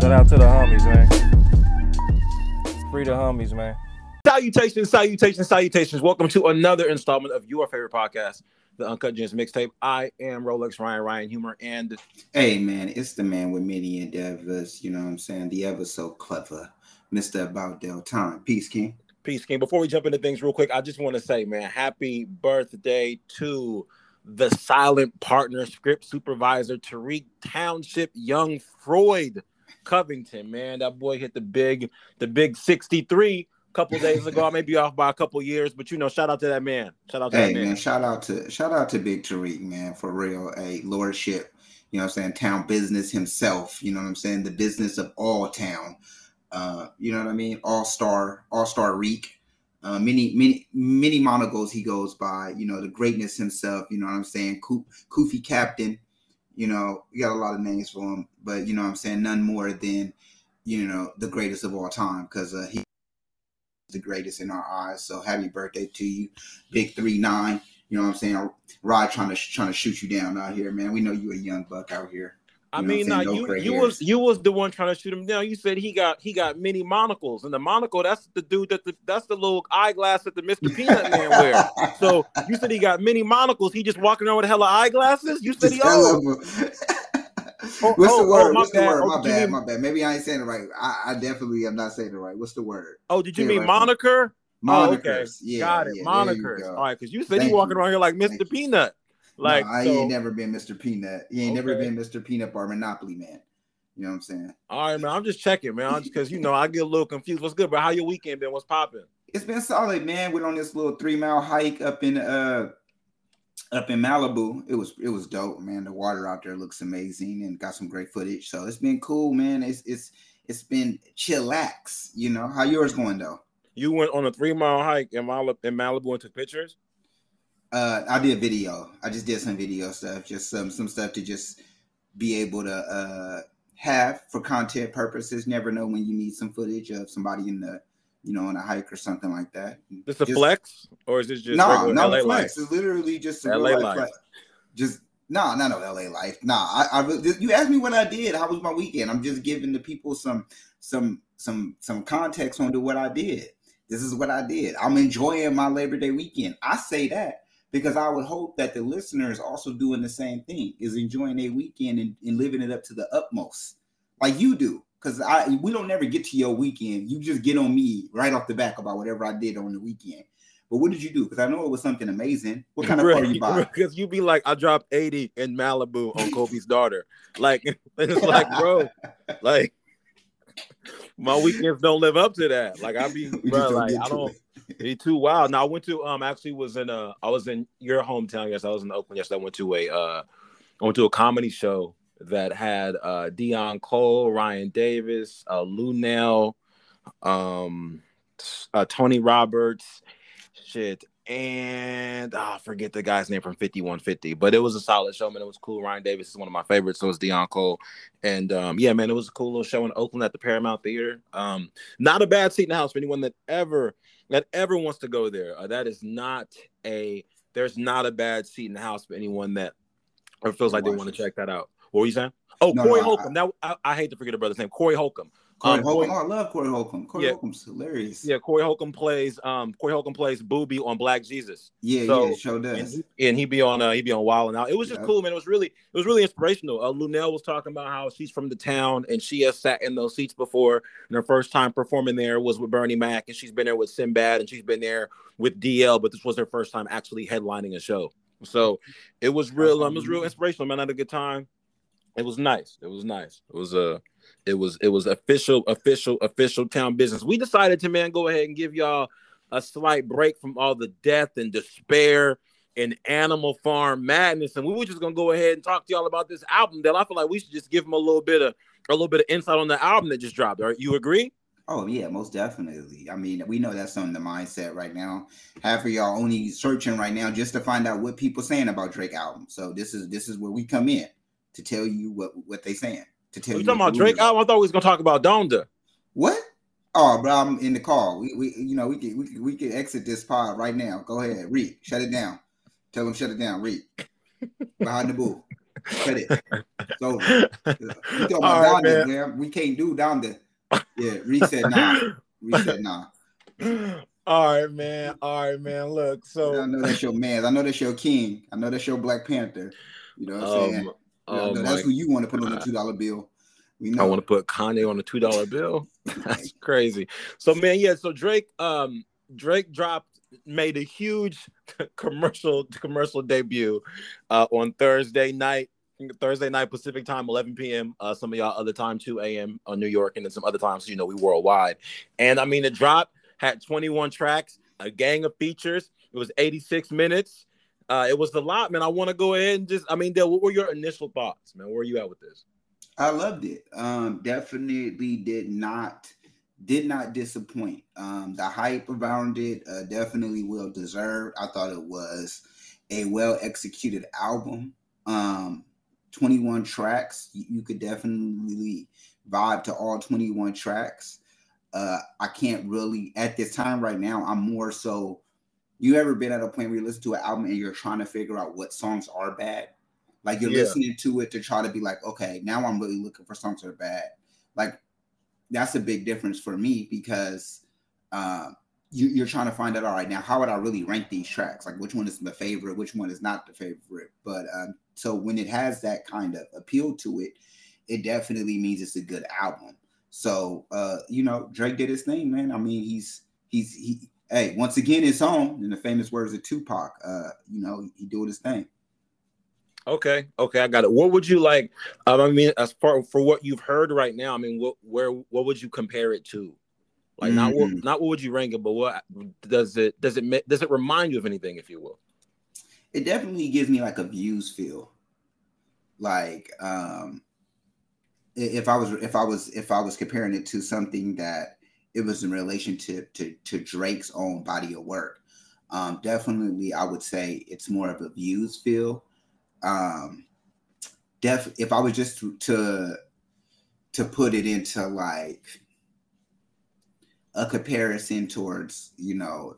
Shout out to the homies, man. Free the homies, man. Salutations, salutations, salutations. Welcome to another installment of your favorite podcast, the Uncut Gems mixtape. I am Rolex Ryan Ryan Humor, and Hey man, it's the man with many endeavors, you know what I'm saying? The ever so clever Mr. About Del Time. Peace, King. Peace King. Before we jump into things real quick, I just want to say, man, happy birthday to the silent partner script supervisor, Tariq Township Young Freud Covington. Man, that boy hit the big, the big 63 a couple days ago. I may be off by a couple years, but you know, shout out to that man. Shout out to Hey that man. man, shout out to shout out to Big Tariq, man, for real. A lordship, you know what I'm saying? Town business himself, you know what I'm saying? The business of all town. Uh, you know what I mean? All-star, all-star reek. Uh, many, many, many monogles he goes by, you know, the greatness himself, you know what I'm saying? Koo- Koofy Captain, you know, you got a lot of names for him, but you know I'm saying? None more than, you know, the greatest of all time because uh, he the greatest in our eyes. So happy birthday to you, Big Three Nine. You know what I'm saying? Rod trying to trying to shoot you down out here, man. We know you a young buck out here. I You mean, nah. No you you was you was the one trying to shoot him down. You said he got he got many monocles, and the monocle that's the dude that the, that's the little eyeglass that the Mr. Peanut Man wear. So you said he got many monocles. He just walking around with a hella eyeglasses. You said he oh, him. Oh, What's oh, the word? oh, my What's the bad. word? Oh, my bad. mean- My bad. Maybe I ain't saying it right. I, I definitely am not saying it right. What's the word? oh, did you mean right. moniker? Oh, okay, Yeah, got it. yeah, Monikers. All right, because you said he Thank walking you. around here like Mr. you. Peanut. Like no, I so. ain't never been Mr. Peanut. He ain't never been Mr. Peanut or Monopoly man. You know what I'm saying? All right, man. I'm just checking, man. Because you know I get a little confused. What's good, bro? How your weekend been? What's popping? It's been solid, man. Went on this little three mile hike up in uh up in Malibu. It was it was dope, man. The water out there looks amazing and got some great footage. So it's been cool, man. It's it's it's been chillax. You know how yours going though? You went on a three mile hike in Malibu, in Malibu and took pictures. Uh, I did video. I just did some video stuff, just some some stuff to just be able to uh have for content purposes. Never know when you need some footage of somebody in the you know on a hike or something like that. This a flex or is this just no, no LA flex. life? It's literally just a LA life. flex. Just no, not no, LA life. Nah, I, I really- you asked me what I did. How was my weekend? I'm just giving the people some, some, some, some context on to what I did. This is what I did. I'm enjoying my Labor Day weekend. I say that because I would hope that the listeners also doing the same thing, is enjoying their weekend and, and living it up to the utmost, like you do. Because I we don't never get to your weekend. You just get on me right off the back about whatever I did on the weekend. But what did you do? Because I know it was something amazing. What kind of car you buy? Because you be like, I dropped 80 in Malibu on Kobe's daughter. Like it's like, bro, like my weekends don't live up to that. Like I be, bro, like I don't. Be too Wow. Now I went to um actually was in uh I was in your hometown. Yes, I was in Oakland. Yes, I went to a uh I went to a comedy show that had uh Deon Cole, Ryan Davis, uh Luenell, um uh, Tony Roberts, shit, and oh, I forget the guy's name from 5150, but it was a solid show, man. It was cool. Ryan Davis is one of my favorites, so is Deon Cole. And um, yeah, man, it was a cool little show in Oakland at the Paramount Theater. Um, not a bad seat in the house for anyone that ever that ever wants to go there. Uh, that is not a there's not a bad seat in the house for anyone that or feels like they want to check that out. What were you saying? Oh, no, Corey no, Holcomb. I, now I, I, hate to forget a brother's name. Corey Holcomb. Corey um, Holcomb. Oh, I love Corey Holcomb. Corey yeah. Holcomb's hilarious. Yeah, Corey Holcomb plays um Corey Holcomb plays Booby on Black Jesus. Yeah, so, yeah, show does. And he, and he be on uh he be on Wild and Out. It was just yeah. cool, man. It was really it was really inspirational. Uh, Luenell was talking about how she's from the town and she has sat in those seats before. And her first time performing there was with Bernie Mac, and she's been there with Sinbad, and she's been there with DL, but this was her first time actually headlining a show. So it was real. Um, it was real inspirational, man. I had a good time. It was nice. It was nice. It was a. Uh, it was it was official, official, official town business. We decided to man go ahead and give y'all a slight break from all the death and despair and animal farm madness, and we were just gonna go ahead and talk to y'all about this album. That I feel like we should just give them a little bit of a little bit of insight on the album that just dropped. Are you agree? Oh yeah, most definitely. I mean, we know that's on the mindset right now. Half of y'all only searching right now just to find out what people saying about Drake album. So this is this is where we come in to tell you what what they saying to tell you. talking about Drake album? I thought we was gonna talk about Donda. What? Oh, bro, I'm in the call. We, we you know, we can we can we can exit this pod right now. Go ahead, read. Shut it down. Tell him shut it down. Read. Behind the booth. Shut it. So we talking about right, Donda, man. man. We can't do Donda. Yeah, reset now. Reset now. All right, man. All right, man. Look, so I know that's your man. I know that's your king. I know that's your Black Panther. You know what I'm um, saying? Oh that's who you want to put on the two dollar bill. We know. I want to put Kanye on the two dollar bill. that's crazy. So man, yeah. So Drake, um, Drake dropped, made a huge commercial commercial debut uh, on Thursday night. Thursday night Pacific time, 11 p.m. Uh, some of y'all other time, 2 a.m. on New York, and then some other times, you know, we worldwide. And I mean, the drop had 21 tracks, a gang of features. It was 86 minutes. Uh, it was a lot, man. I want to go ahead and just, I mean, Dale, what were your initial thoughts, man? Where are you at with this? I loved it. Um, definitely did not did not disappoint. Um, the hype around it uh, definitely well deserved. I thought it was a well executed album. Um, 21 tracks. You, you, could definitely vibe to all 21 tracks. Uh, I can't really at this time right now. I'm more so you ever been at a point where you listen to an album and you're trying to figure out what songs are bad? Like you're yeah. listening to it to try to be like, okay, now I'm really looking for songs that are bad. Like that's a big difference for me because uh, you, are trying to find out, all right, now how would I really rank these tracks? Like which one is my favorite, which one is not the favorite. But um, so when it has that kind of appeal to it, it definitely means it's a good album. So uh, you know, Drake did his thing, man. I mean, he's he's he hey, once again, it's on. In the famous words of Tupac, uh, you know, he doing his thing. Okay, okay, I got it. What would you like? Um, I mean, as far for what you've heard right now, I mean, what where what would you compare it to? Like, mm-hmm. not what mm-hmm. not what would you rank it, but what does it does it does it remind you of anything, if you will? It definitely gives me like a views feel. Like, um, if I was if I was if I was comparing it to something that it was in relationship to, to, to Drake's own body of work. Um, definitely, I would say it's more of a views feel. Um, def if I was just to, to to put it into like a comparison towards you know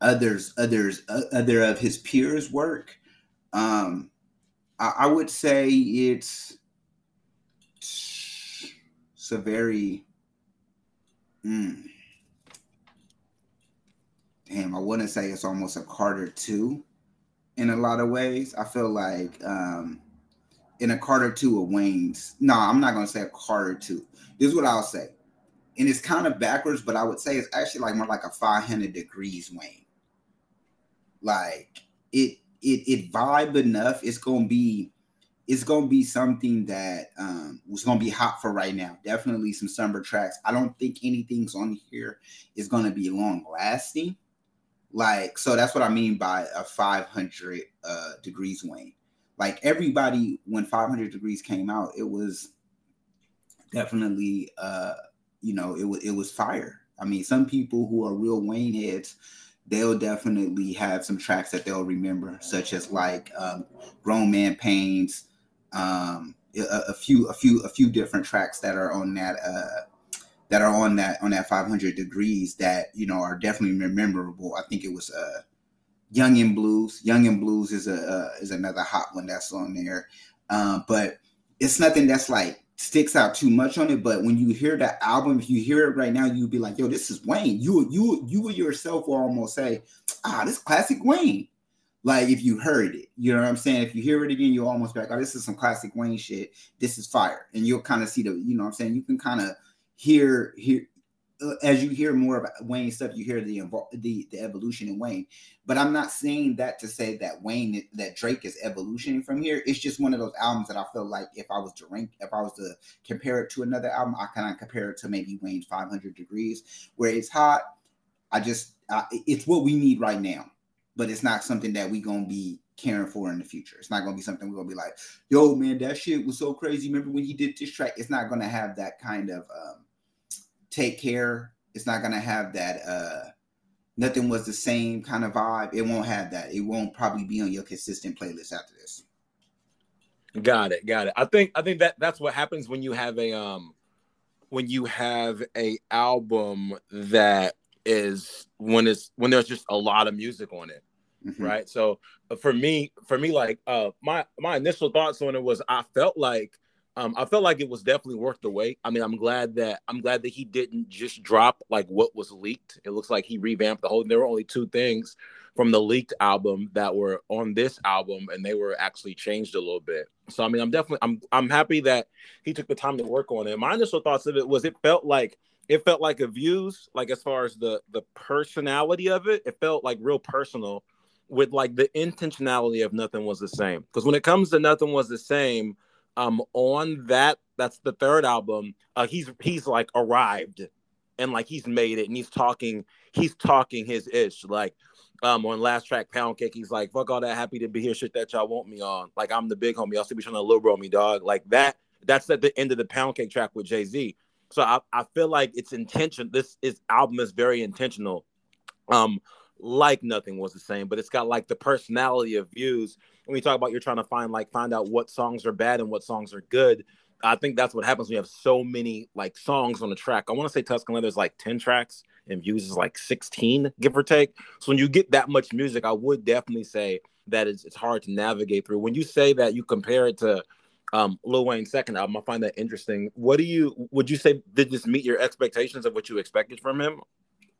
others others uh, other of his peers work um I, I would say it's it's a very Mm. Damn, I wouldn't say it's almost a Carter 2 in a lot of ways. I feel like um, in a Carter 2 of Wayne's. No, I'm not going to say a Carter 2. This is what I'll say. And it's kind of backwards, but I would say it's actually like more like a 500 degrees Wayne. Like it, it, it vibe enough. It's going to be it's gonna be something that um was gonna be hot for right now. Definitely some summer tracks. I don't think anything's on here is gonna be long lasting. Like, so that's what I mean by a 500 uh degrees Wayne. Like everybody, when 500 degrees came out, it was definitely uh you know it was it was fire. I mean, some people who are real Wayne heads they'll definitely have some tracks that they'll remember, such as like um, "Grown Man Pains," um, a, a, few, a few, a few different tracks that are on that uh, that are on that on that 500 degrees that you know are definitely memorable. I think it was uh, "Young and Blues." "Young and Blues" is a uh, is another hot one that's on there, uh, but it's nothing that's like sticks out too much on it. But when you hear that album, if you hear it right now, you'd be like, "Yo, this is Wayne." You you you yourself will almost say, "Ah, this classic Wayne." Like if you heard it, you know what I'm saying. If you hear it again, you'll almost be like, "Oh, this is some classic Wayne shit. This is fire," and you'll kind of see the, you know what I'm saying. You can kind of hear hear uh, as you hear more about Wayne stuff, you hear the the the evolution in Wayne. But I'm not saying that to say that Wayne that Drake is evolutioning from here. It's just one of those albums that I feel like if I was to rank, if I was to compare it to another album, I kind of compare it to maybe Wayne's 500 Degrees, where it's hot. I just it's what we need right now, but it's not something that we gonna be caring for in the future. It's not gonna be something we're gonna be like, yo, man, that shit was so crazy. Remember when he did this track? It's not gonna have that kind of um, take care. It's not gonna have that uh nothing was the same kind of vibe. It won't have that. It won't probably be on your consistent playlist after this. Got it. Got it. I think I think that that's what happens when you have a um when you have a album that is when it's when there's just a lot of music on it. Mm-hmm. Right. So uh, for me, for me, like uh my my initial thoughts on it was I felt like um, I felt like it was definitely worth the wait. I mean, I'm glad that I'm glad that he didn't just drop like what was leaked. It looks like he revamped the whole. There were only two things from the leaked album that were on this album, and they were actually changed a little bit. So I mean, I'm definitely I'm I'm happy that he took the time to work on it. My initial thoughts of it was it felt like it felt like a views like as far as the the personality of it, it felt like real personal with like the intentionality of nothing was the same. Because when it comes to nothing was the same um on that that's the third album uh he's he's like arrived and like he's made it and he's talking he's talking his ish. Like um on last track pound cake he's like fuck all that happy to be here shit that y'all want me on. Like i'm the big homie. Y'all still be trying to little bro me dog. Like that that's at the end of the pound cake track with jay-z. So i, I feel like it's intention this is album is very intentional. Um like nothing was the same but it's got like the personality of views when we talk about you're trying to find like find out what songs are bad and what songs are good. I think that's what happens when you have so many like songs on the track. I want to say Tuscan Leather's like 10 tracks and views is like 16, give or take. So when you get that much music, I would definitely say that it's, it's hard to navigate through. When you say that you compare it to um, Lil Wayne's second album, I find that interesting. What do you would you say did this meet your expectations of what you expected from him?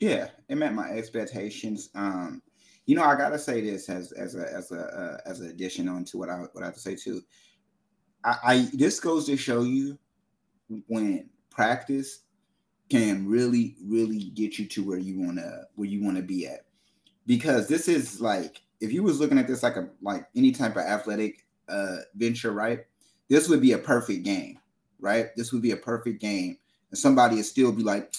Yeah, it met my expectations. Um, you know, I gotta say this as as a as a uh, as an addition on to what I what I have to say too. I, I this goes to show you when practice can really really get you to where you wanna where you wanna be at, because this is like if you was looking at this like a like any type of athletic uh venture, right? This would be a perfect game, right? This would be a perfect game, and somebody would still be like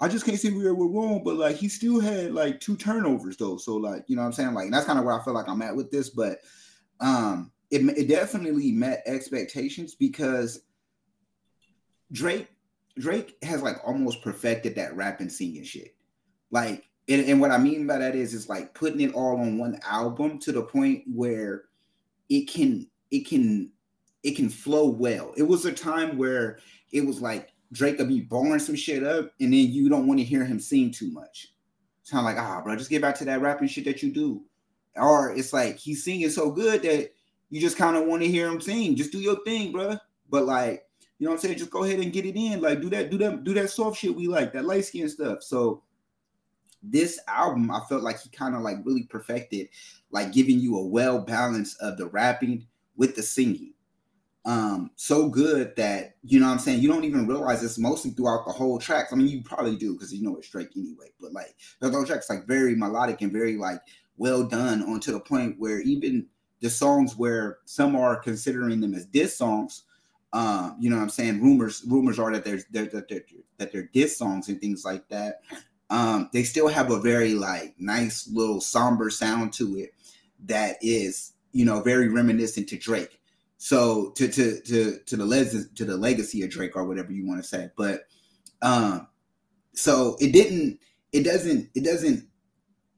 I just can't see where we're wrong, but like he still had like two turnovers though. So like, you know what I'm saying? Like that's kind of where I feel like I'm at with this, but um it, it definitely met expectations because Drake Drake has like almost perfected that rap and singing shit. Like and, and what I mean by that is is like putting it all on one album to the point where it can it can it can flow well. It was a time where it was like Drake will be barring some shit up, and then you don't want to hear him sing too much. It's kind of like, ah, bro, just get back to that rapping shit that you do. Or it's like he's singing so good that you just kind of want to hear him sing. Just do your thing, bro. But like, you know what I'm saying? Just go ahead and get it in. Like, do that, do that, do that soft shit we like, that light skin stuff. So this album, I felt like he kind of like really perfected, like giving you a well balance of the rapping with the singing um so good that you know what I'm saying you don't even realize it's mostly throughout the whole tracks. I mean, you probably do because you know it's Drake anyway, but like the whole tracks like very melodic and very like well done on to the point where even the songs where some are considering them as diss songs, um, you know what I'm saying? Rumors rumors are that there's they're, that they're, that they're diss songs and things like that. Um, they still have a very like nice little somber sound to it that is you know very reminiscent to Drake so to to to to the les- to the legacy of Drake or whatever you want to say, but um, so it didn't, it doesn't, it doesn't,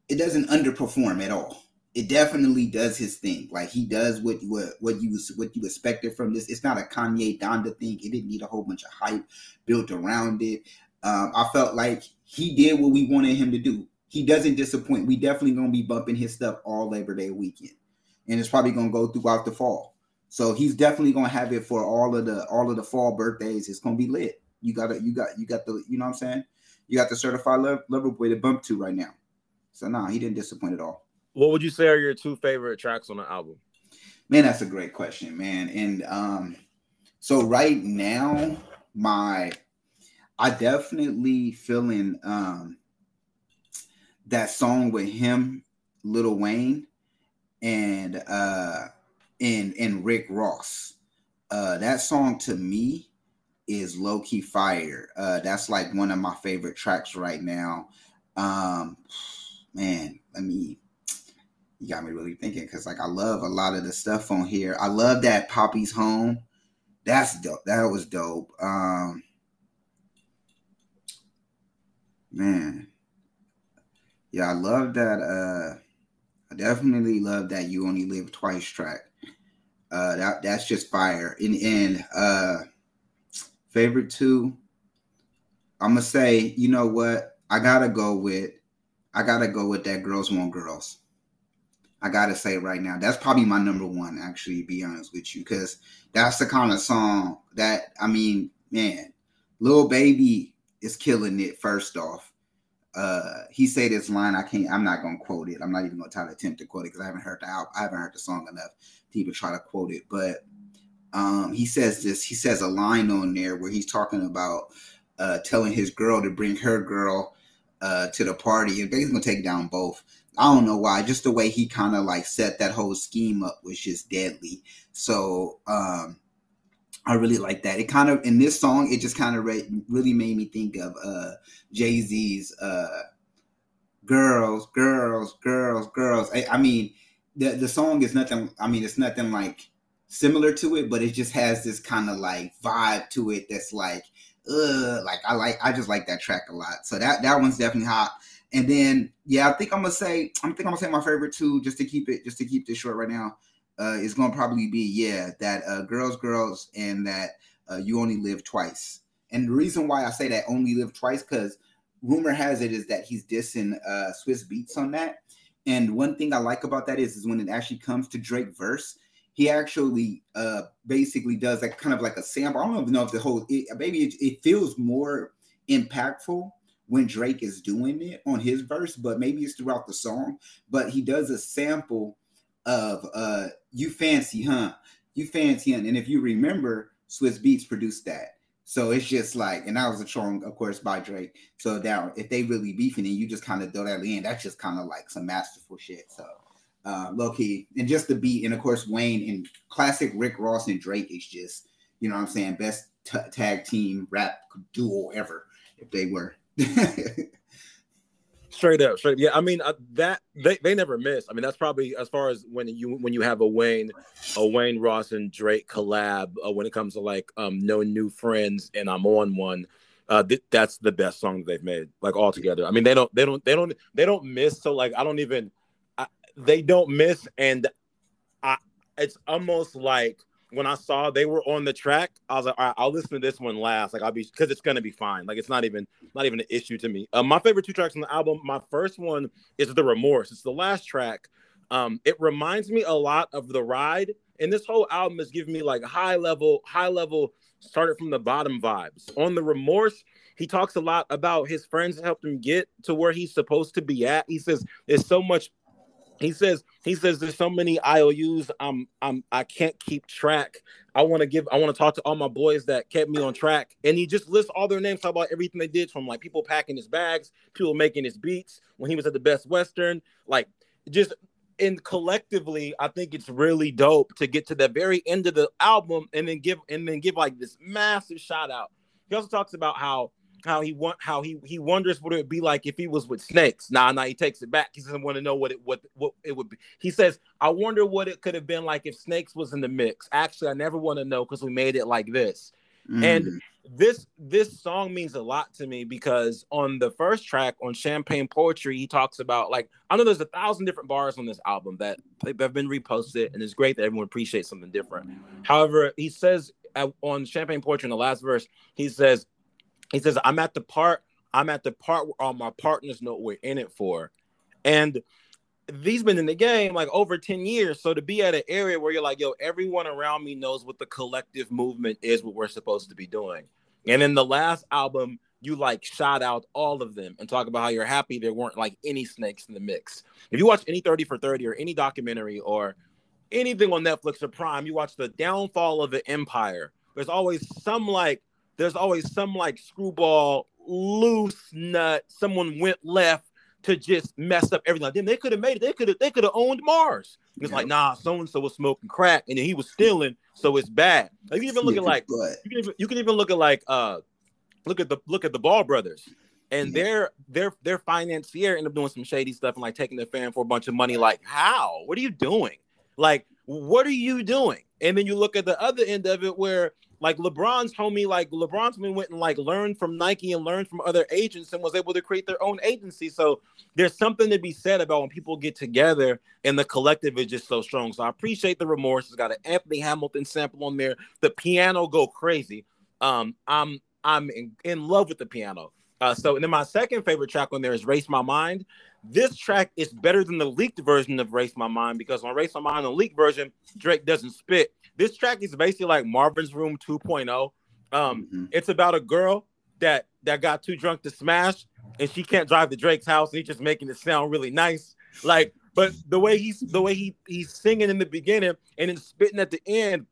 it doesn't underperform at all. It definitely does his thing. Like he does what what what you what you expected from this. It's not a Kanye Donda thing. It didn't need a whole bunch of hype built around it. Um, I felt like he did what we wanted him to do. He doesn't disappoint. We definitely gonna be bumping his stuff all Labor Day weekend, and it's probably gonna go throughout the fall. So he's definitely gonna have it for all of the all of the fall birthdays. It's gonna be lit. You got it. You got you got the you know what I'm saying. You got the certified lover boy to bump to right now. So nah, he didn't disappoint at all. What would you say are your two favorite tracks on the album? Man, that's a great question, man. And um, so right now, my I definitely feeling um that song with him, Lil Wayne, and uh and and Rick Ross. Uh that song to me is low key fire. Uh that's like one of my favorite tracks right now. Um man, let me you got me really thinking because like I love a lot of the stuff on here. I love that Papi's Home. That's dope. That was dope. Um man. Yeah, I love that. Uh I definitely love that you only live twice track. Uh that that's just fire. And and uh favorite two, I'm gonna say, you know what? I gotta go with I gotta go with that girls want girls. I gotta say right now, that's probably my number one, actually, be honest with you, because that's the kind of song that I mean, man, Lil Baby is killing it first off. Uh he said this line, I can't, I'm not gonna quote it. I'm not even gonna try to attempt to quote it because I haven't heard the album, I haven't heard the song enough to even try to quote it. But um he says this, he says a line on there where he's talking about uh telling his girl to bring her girl uh to the party and basically gonna take down both. I don't know why. Just the way he kind of like set that whole scheme up was just deadly. So um I really like that. It kind of in this song, it just kind of re- really made me think of uh Jay Z's uh "Girls, Girls, Girls, Girls." I, I mean, the the song is nothing. I mean, it's nothing like similar to it, but it just has this kind of like vibe to it that's like, uh, like I like. I just like that track a lot. So that that one's definitely hot. And then, yeah, I think I'm gonna say I think I'm gonna say my favorite two, just to keep it, just to keep this short right now, uh, is gonna probably be yeah that uh, girls, girls, and that uh, you only live twice. And the reason why I say that only live twice, because rumor has it is that he's dissing uh, Swizz Beatz on that. And one thing I like about that is, is when it actually comes to Drake verse, he actually uh, basically does like kind of like a sample. I don't even know if the whole it, maybe it, it feels more impactful when Drake is doing it on his verse, but maybe it's throughout the song. But he does a sample of uh You Fancy, huh? You Fancy, huh? And if you remember, Swizz Beatz produced that. So it's just like, and that was a song, of course, by Drake. So now if they really beefing and you just kind of throw that in, that's just kind of like some masterful shit. So uh low key. And just the beat, and of course, Wayne and classic Rick Ross and Drake is just, you know what I'm saying, best t- tag team rap duo ever if they were. straight up, straight. Up. Yeah, I mean uh, that they, they never miss. I mean that's probably as far as when you when you have a Wayne, a Wayne Ross and Drake collab uh, when it comes to like um no new friends and I'm on one. Uh, th- that's the best song they've made, like all together. I mean, they don't, they don't, they don't, they don't miss. So like, I don't even, I, they don't miss, and I, it's almost like when I saw they were on the track, I was like, all right, I'll listen to this one last. Like I'll be because it's gonna be fine. Like it's not even not even an issue to me. Uh, my favorite two tracks on the album. My first one is the Remorse. It's the last track. Um, it reminds me a lot of the ride, and this whole album is giving me like high level, high level, started from the bottom vibes. On the Remorse, he talks a lot about his friends helped him get to where he's supposed to be at. He says there's so much he says he says there's so many IOUs I'm I'm I can't keep track. I want to give I want to talk to all my boys that kept me on track. And he just lists all their names, talk about everything they did from like people packing his bags, people making his beats when he was at the Best Western, like just and collectively, I think it's really dope to get to the very end of the album and then give and then give like this massive shout out. He also talks about how how he want how he he wonders what it would be like if he was with snakes. Nah, nah, he takes it back. He doesn't want to know what it what what it would be. He says, I wonder what it could have been like if snakes was in the mix. Actually, I never want to know because we made it like this. Mm. And this this song means a lot to me because on the first track on Champagne Poetry, he talks about like I know there's a thousand different bars on this album that have been reposted, and it's great that everyone appreciates something different. However, he says on Champagne Poetry in the last verse, he says, he says, I'm at the part, I'm at the part where all my partners know what we're in it for. And these been in the game like over 10 years. So to be at an area where you're like, yo, everyone around me knows what the collective movement is, what we're supposed to be doing. And in the last album, you like shout out all of them and talk about how you're happy there weren't like any snakes in the mix. If you watch any 30 for 30 or any documentary or anything on Netflix or Prime, you watch the downfall of the empire. There's always some like there's always some like screwball loose nut. Someone went left to just mess up everything. Like, then they could have made it. They could have they could have owned Mars. It's yep. like nah, so and so was smoking crack and then he was stealing, so it's bad. Like, you can even look at like you can even, you can even look at like uh look at the look at the Ball brothers. And their their their financier end up doing some shady stuff and like taking the fan for a bunch of money. Like, how? What are you doing? Like, what are you doing? And then you look at the other end of it where like LeBron's homie, like LeBron's homie went and like learned from Nike and learned from other agents and was able to create their own agency. So there's something to be said about when people get together and the collective is just so strong. So I appreciate the remorse. It's got an Anthony Hamilton sample on there. The piano go crazy. Um, I'm I'm in, in love with the piano. Uh, so and then my second favorite track on there is Race My Mind. This track is better than the leaked version of Race My Mind because on Race My Mind, the leaked version, Drake doesn't spit. This track is basically like Marvin's Room 2.0. Um, mm-hmm. It's about a girl that that got too drunk to smash, and she can't drive to Drake's house, and he's just making it sound really nice. Like, but the way he's the way he he's singing in the beginning and then spitting at the end,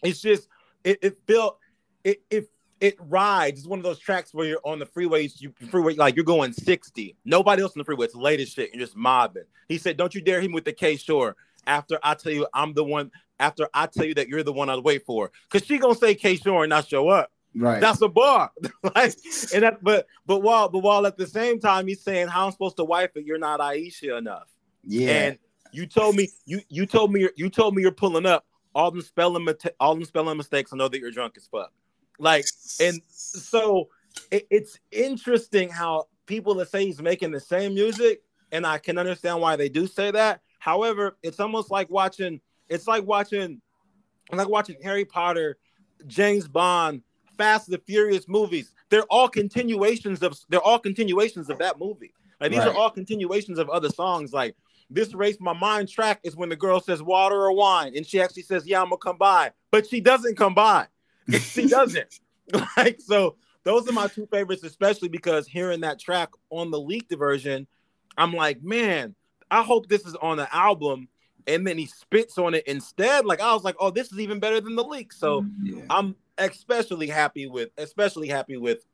it's just it, it felt it it it rides. It's one of those tracks where you're on the freeways, you freeway like you're going 60. Nobody else on the freeway. It's the latest shit. You're just mobbing. He said, "Don't you dare him with the K Shore." After I tell you I'm the one, after I tell you that you're the one I'd wait for, because she gonna say K Shore and not show up. Right. That's a bar. like, and that, but but while but while at the same time he's saying how I'm supposed to wife it, you're not Aisha enough. Yeah. And you told me you you told me you told me you're pulling up all them spelling all them spelling mistakes. I know that you're drunk as fuck. Like, and so it, it's interesting how people that say he's making the same music, and I can understand why they do say that. However, it's almost like watching. It's like watching, like watching Harry Potter, James Bond, Fast and the Furious movies. They're all continuations of. They're all continuations of that movie. Like these right. are all continuations of other songs. Like this race my mind track is when the girl says water or wine, and she actually says, "Yeah, I'm gonna come by," but she doesn't come by. She doesn't. like so, those are my two favorites, especially because hearing that track on the leaked version, I'm like, man, I hope this is on the album. And then he spits on it instead. Like I was like, oh, this is even better than the leak. So yeah. I'm especially happy with, especially happy with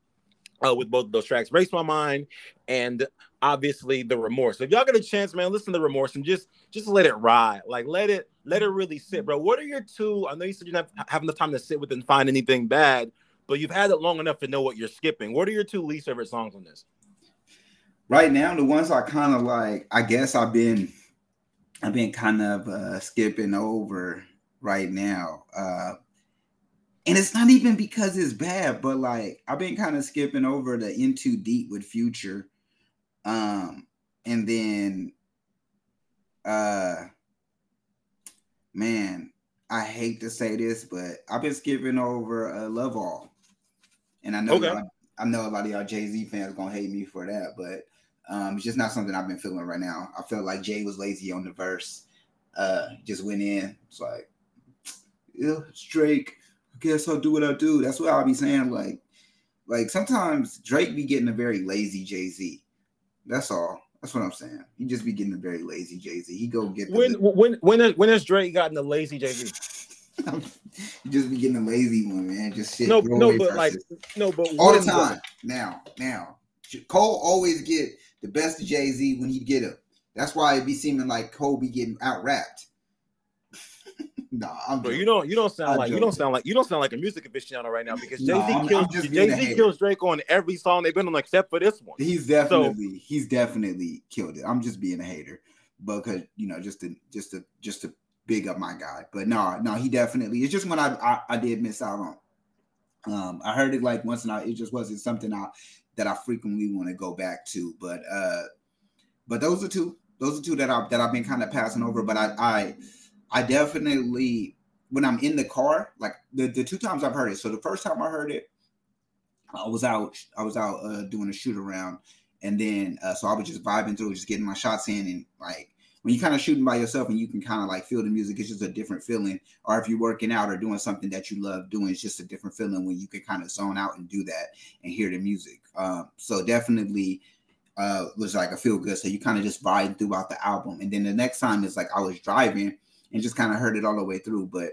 uh, with both of those tracks, Race My Mind and obviously the remorse. If y'all get a chance, man, listen to remorse and just just let it ride. Like let it let it really sit, bro. What are your two? I know you said you don't have, have enough time to sit with and find anything bad, but you've had it long enough to know what you're skipping. What are your two least favorite songs on this? Right now, the ones I kind of like, I guess I've been I've been kind of uh skipping over right now. Uh and it's not even because it's bad, but like I've been kind of skipping over the in too deep with future. Um, and then uh man, I hate to say this, but I've been skipping over uh, Love All. And I know okay. I know a lot of y'all Jay-Z fans gonna hate me for that, but um, it's just not something I've been feeling right now. I felt like Jay was lazy on the verse. Uh, just went in. It's like, yeah, it's Drake I guess I'll do what I do. That's what I'll be saying. Like, like sometimes Drake be getting a very lazy Jay Z. That's all. That's what I'm saying. He just be getting a very lazy Jay Z. He go get when when when when has Drake gotten a lazy Jay Z? you just be getting a lazy one, man. Just shit. No, no, but like no, but all the time. Now, now, Cole always get the best of Jay Z when he get him. That's why it be seeming like Cole be getting out rapped. Nah, I'm but you don't you don't sound I'm like joking. you don't sound like you don't sound like a music aficionado right now because Jay Z nah, kills Jay Z kills Drake on every song they've been on except for this one. He's definitely so, he's definitely killed it. I'm just being a hater because you know just to just to just to big up my guy. But no, no, he definitely it's just when I I, I did miss out on. Um, I heard it like once and I it just wasn't something I that I frequently want to go back to. But uh but those are two those are two that I that I've been kind of passing over. But I I I definitely when I'm in the car, like the, the two times I've heard it. So the first time I heard it, I was out I was out uh, doing a shoot around, and then uh, so I was just vibing through, just getting my shots in, and like when you kind of shooting by yourself and you can kind of like feel the music, it's just a different feeling. Or if you're working out or doing something that you love doing, it's just a different feeling when you can kind of zone out and do that and hear the music. Um, so definitely uh, was like a feel good. So you kind of just vibe throughout the album. And then the next time is like I was driving and just kind of heard it all the way through. But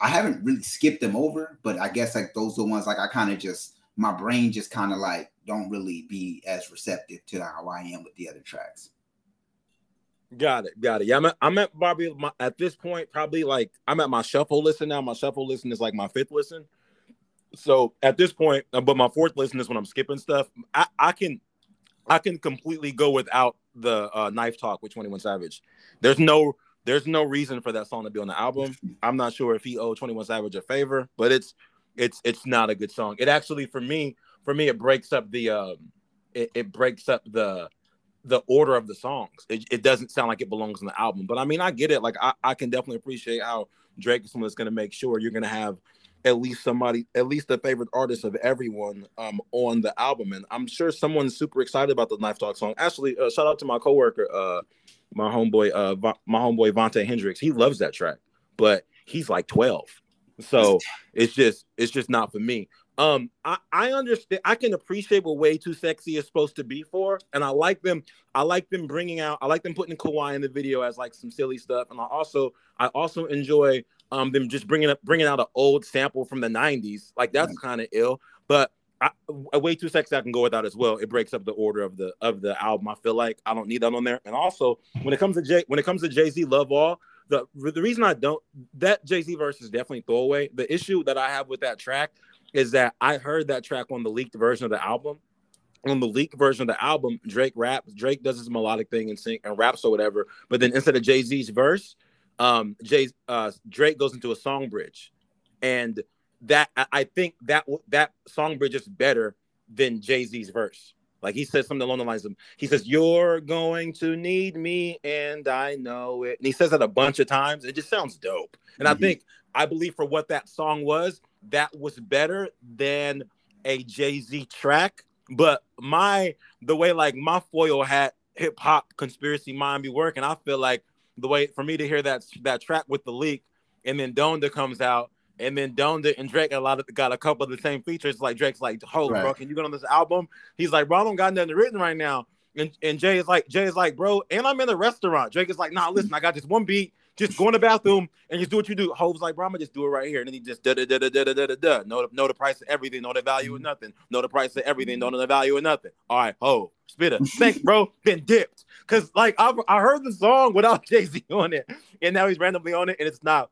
I haven't really skipped them over, but I guess like those are the ones like I kind of just my brain just kind of like don't really be as receptive to how I am with the other tracks. Got it, got it. Yeah, I'm at, I'm at Bobby my, at this point. Probably like I'm at my shuffle listen now. My shuffle listen is like my fifth listen. So at this point, uh, but my fourth listen is when I'm skipping stuff. I, I can I can completely go without the uh, knife talk with 21 Savage. There's no there's no reason for that song to be on the album. I'm not sure if he owed 21 Savage a favor, but it's it's it's not a good song. It actually for me for me it breaks up the um it, it breaks up the the order of the songs. It, it, doesn't sound like it belongs on the album. But I mean, I get it. Like I, I can definitely appreciate how Drake is someone that's gonna make sure you're gonna have at least somebody, at least the favorite artist of everyone um on the album. And I'm sure someone's super excited about the Knife Talk song. Actually, uh, shout out to my coworker, uh my homeboy, uh my homeboy Vontae Hendrix. He loves that track, but he's like 12. So it's just it's just not for me. Um, I, I understand. I can appreciate what "Way Too Sexy" is supposed to be for, and I like them. I like them bringing out. I like them putting Kawhi in the video as like some silly stuff, and I also I also enjoy um them just bringing up bringing out an old sample from the '90s. Like that's kind of ill, but I, "Way Too Sexy" I can go without as well. It breaks up the order of the of the album. I feel like I don't need that on there. And also when it comes to Jay when it comes to Jay Z, Love All. The, the reason I don't that Jay Z verse is definitely throwaway. The issue that I have with that track is that I heard that track on the leaked version of the album. On the leaked version of the album, Drake raps. Drake does his melodic thing and sing and raps or whatever. But then instead of Jay Z's verse, um, Jay uh, Drake goes into a song bridge, and that I think that that song bridge is better than Jay Z's verse. Like he says something along the lines of he says, You're going to need me, and I know it. And he says that a bunch of times. It just sounds dope. And mm-hmm. I think I believe for what that song was, that was better than a Jay Z track. But my the way like my foil hat hip hop conspiracy mind be working, I feel like the way for me to hear that that track with the leak, and then Donda comes out, and then Donda and Drake got a lot of got a couple of the same features. Like Drake's like, "Oh, right. bro, can you get on this album?" He's like, "Bro, I don't got nothing written right now." And, and Jay is like, Jay is like, bro, and I'm in a restaurant. Drake is like, nah, listen, I got this one beat just go in the bathroom and just do what you do. Hope's like, bro, I'm gonna just do it right here. And then he just da da da da da da da da. Know the, know the price of everything, know the value of nothing. Know the price of everything, know the value of nothing. All right, ho, spitter. Thanks, bro. Been dipped. Cause like I I heard the song without Jay Z on it, and now he's randomly on it, and it's not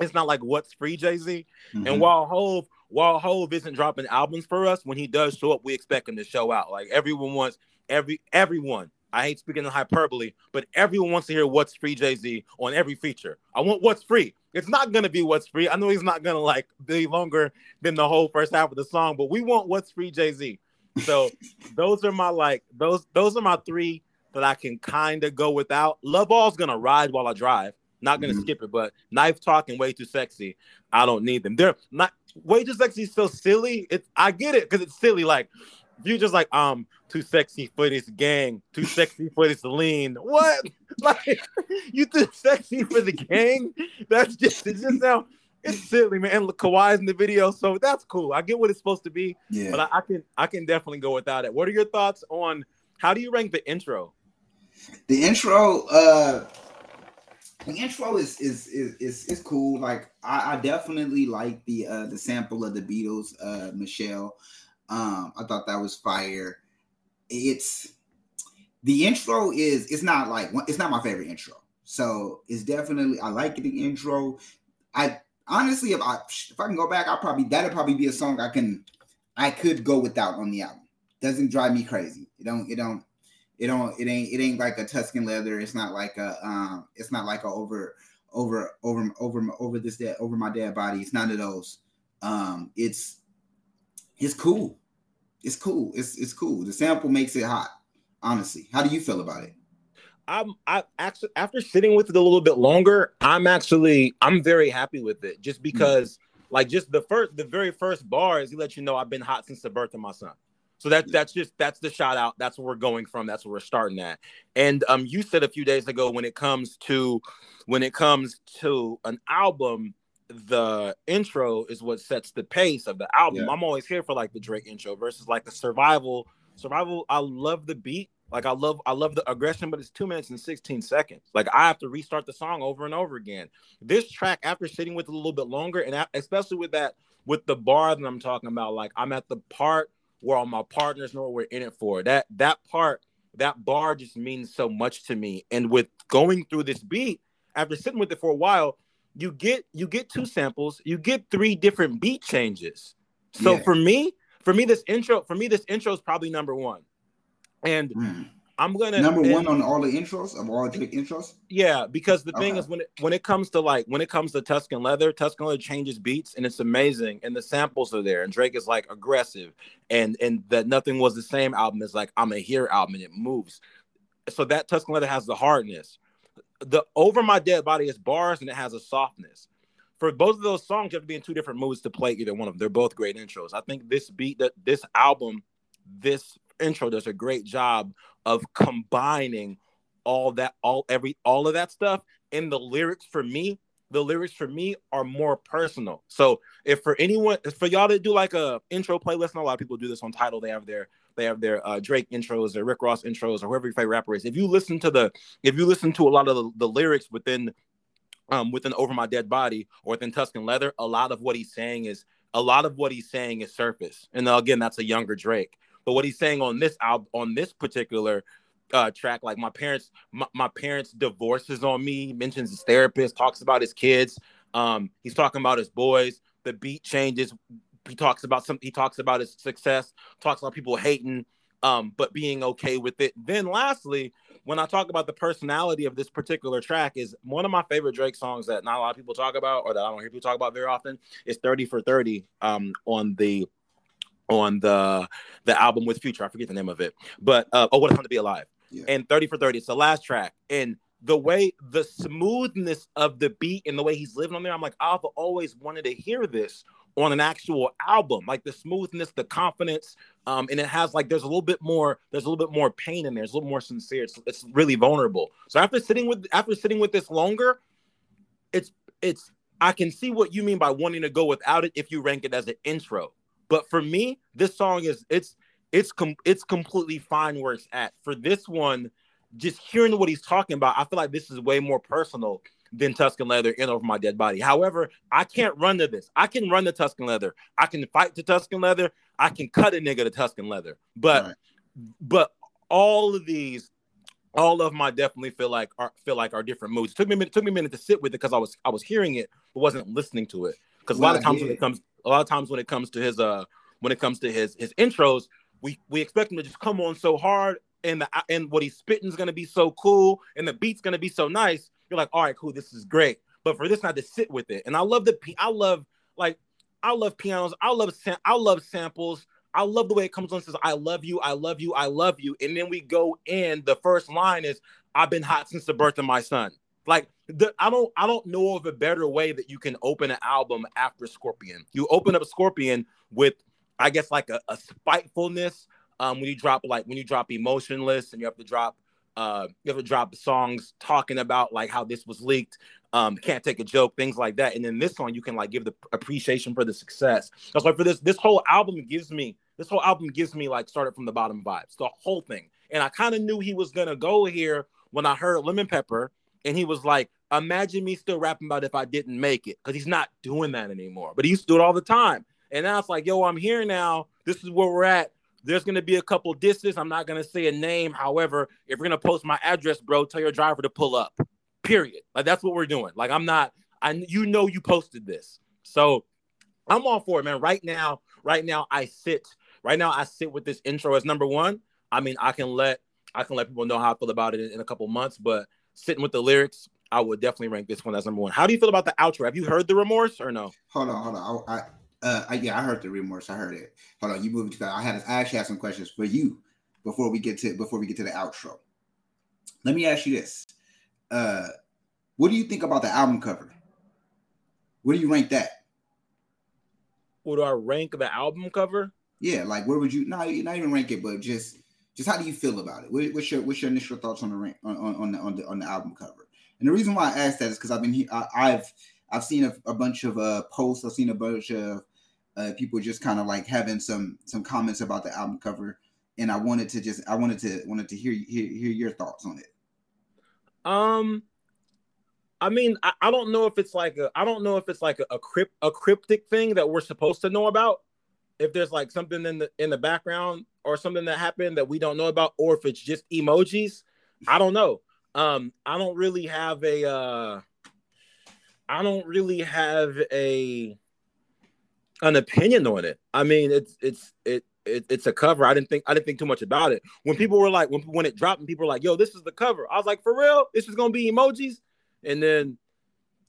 it's not like what's free Jay Z. Mm-hmm. And while Hov while Hov isn't dropping albums for us, when he does show up, we expect him to show out. Like everyone wants every everyone I hate speaking in hyperbole, but everyone wants to hear what's free Jay Z on every feature. I want what's free. It's not gonna be what's free. I know he's not gonna like be longer than the whole first half of the song, but we want what's free Jay Z. So those are my like those those are my three that I can kind of go without. Love All's gonna ride while I drive. Not gonna mm-hmm. skip it, but knife talking way too sexy. I don't need them. They're not way too sexy. So silly. It's I get it because it's silly. Like you just like um too sexy for this gang, too sexy for this lean. What? Like you too sexy for the gang? That's just it just now it's silly, man. Look, Kawhi's in the video, so that's cool. I get what it's supposed to be, yeah. but I, I can I can definitely go without it. What are your thoughts on how do you rank the intro? The intro, uh the intro is is is is, is cool. Like I, I definitely like the uh the sample of the Beatles, uh Michelle. Um, I thought that was fire. It's the intro is it's not like it's not my favorite intro. So it's definitely I like the intro. I honestly if I if I can go back, I'll probably that'll probably be a song I can I could go without on the album. Doesn't drive me crazy. It don't it don't it don't it ain't it ain't like a Tuscan leather. It's not like a um it's not like a over over over over over this dead over my dead body. It's none of those. Um it's It's cool. It's cool. It's it's cool. The sample makes it hot. Honestly, how do you feel about it? I'm I actually after sitting with it a little bit longer, I'm actually I'm very happy with it just hmm. because mm-hmm. like just the first the very first bar is he let you know I've been hot since the birth of my son. So that that's just that's the shout out. That's where we're going from. That's where we're starting at. And um, you said a few days ago when it comes to when it comes to an album, the intro is what sets the pace of the album. Yeah. I'm always here for like the Drake intro versus like the survival. Survival. I love the beat. Like I love I love the aggression, but it's two minutes and 16 seconds. Like I have to restart the song over and over again. This track, after sitting with it a little bit longer, and especially with that with the bar that I'm talking about, like I'm at the part where all my partners know what we're in it for. That that part, that bar just means so much to me. And with going through this beat, after sitting with it for a while, you get you get two samples, you get three different beat changes. So yeah. for me, for me, this intro, for me, this intro is probably number one. And mm. I'm gonna number one on all the intros of all the intros. Yeah, because the thing okay. is when it when it comes to like when it comes to Tuscan Leather, Tuscan Leather changes beats and it's amazing, and the samples are there, and Drake is like aggressive, and and that nothing was the same album is like I'm a here album and it moves. So that Tuscan Leather has the hardness. The Over My Dead Body is bars and it has a softness. For both of those songs, you have to be in two different moods to play either one of them. They're both great intros. I think this beat that this album, this intro does a great job of combining all that all every all of that stuff in the lyrics for me the lyrics for me are more personal so if for anyone for y'all to do like a intro playlist and a lot of people do this on Tidal, they have their they have their uh, Drake intros their Rick Ross intros or whoever your favorite rapper is if you listen to the if you listen to a lot of the, the lyrics within um within over my dead body or within Tuscan leather a lot of what he's saying is a lot of what he's saying is surface and again that's a younger Drake but what he's saying on this album, on this particular uh, track, like my parents, my, my parents' divorces on me. mentions his therapist, talks about his kids. Um, he's talking about his boys. The beat changes. He talks about some. He talks about his success. Talks about people hating, um, but being okay with it. Then, lastly, when I talk about the personality of this particular track, is one of my favorite Drake songs that not a lot of people talk about, or that I don't hear people talk about very often. Is "30 for 30" um, on the on the the album with Future. I forget the name of it, but uh, oh, what a time to be alive. Yeah. And 30 for 30, it's the last track. And the way the smoothness of the beat and the way he's living on there, I'm like, I've always wanted to hear this on an actual album, like the smoothness, the confidence, um, and it has like there's a little bit more, there's a little bit more pain in there, it's a little more sincere, it's, it's really vulnerable. So after sitting with after sitting with this longer, it's it's I can see what you mean by wanting to go without it if you rank it as an intro. But for me, this song is it's it's com- it's completely fine where it's at. For this one, just hearing what he's talking about, I feel like this is way more personal than Tuscan Leather in Over My Dead Body. However, I can't run to this. I can run the Tuscan Leather. I can fight to Tuscan Leather. I can cut a nigga to Tuscan Leather. But right. but all of these, all of my definitely feel like are feel like are different moods. It took me a minute, took me a minute to sit with it because I was I was hearing it but wasn't listening to it. Because a lot of times when it comes a lot of times when it comes to his uh when it comes to his his intros, we we expect him to just come on so hard and the and what he's spitting is gonna be so cool and the beat's gonna be so nice. You're like, all right, cool, this is great. But for this not to sit with it, and I love the I love like I love pianos, I love sam- I love samples. I love the way it comes on. Says, "I love you, I love you, I love you," and then we go in. The first line is, "I've been hot since the birth of my son." Like the, I don't I don't know of a better way that you can open an album after Scorpion. You open up Scorpion with I guess like a, a spitefulness. Um, when you drop like when you drop emotionless and you have to drop uh you have to drop songs talking about like how this was leaked um can't take a joke things like that and then this song you can like give the appreciation for the success that's why for this this whole album gives me this whole album gives me like started from the bottom vibes the whole thing and i kind of knew he was gonna go here when i heard lemon pepper and he was like, imagine me still rapping about if I didn't make it, because he's not doing that anymore. But he used to do it all the time. And now it's like, yo, I'm here now. This is where we're at. There's gonna be a couple disses. I'm not gonna say a name. However, if you're gonna post my address, bro, tell your driver to pull up. Period. Like that's what we're doing. Like I'm not. I you know you posted this, so I'm all for it, man. Right now, right now I sit. Right now I sit with this intro as number one. I mean, I can let I can let people know how I feel about it in, in a couple months, but sitting with the lyrics, I would definitely rank this one as number one. How do you feel about the outro? Have you heard the remorse or no? Hold on, hold on. I, I Uh, I, yeah, I heard the remorse. I heard it. Hold on, you moved to. I had. I actually have some questions for you before we get to before we get to the outro. Let me ask you this: uh, What do you think about the album cover? Where do you rank that? What do I rank the album cover? Yeah, like where would you not not even rank it, but just just how do you feel about it? What, what's your what's your initial thoughts on the rank on, on, on the on the on the album cover? And the reason why I asked that is because I've been here. I, have I've seen a, a, bunch of uh, posts. I've seen a bunch of uh, people just kind of like having some some comments about the album cover, and I wanted to just I wanted to wanted to hear hear, hear your thoughts on it. Um, I mean, I, I, don't know if it's like a I don't know if it's like a, a crypt a cryptic thing that we're supposed to know about. If there's like something in the in the background or something that happened that we don't know about, or if it's just emojis, I don't know. Um, I don't really have a uh I don't really have a an opinion on it. I mean, it's it's it, it, it's a cover. I didn't think I didn't think too much about it. When people were like, when when it dropped, and people were like, "Yo, this is the cover," I was like, "For real? This is gonna be emojis?" And then,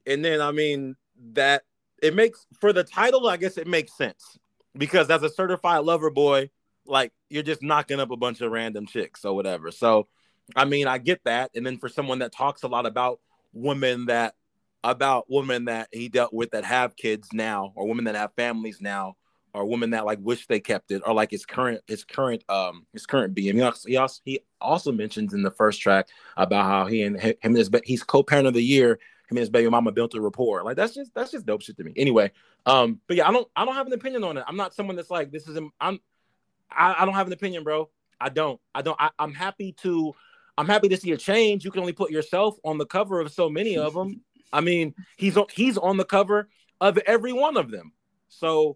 and then, I mean, that it makes for the title. I guess it makes sense because as a certified lover boy, like you're just knocking up a bunch of random chicks or whatever. So, I mean, I get that. And then for someone that talks a lot about women that about women that he dealt with that have kids now or women that have families now or women that like wish they kept it or like his current his current um his current being he also, he also, he also mentions in the first track about how he and him and his he's co-parent of the year him and his baby mama built a rapport. Like that's just that's just dope shit to me. Anyway um but yeah i don't i don't have an opinion on it. I'm not someone that's like this is i'm i, I don't have an opinion bro. I don't. I don't I, i'm happy to i'm happy to see a change. You can only put yourself on the cover of so many of them I mean, he's on, he's on the cover of every one of them. So,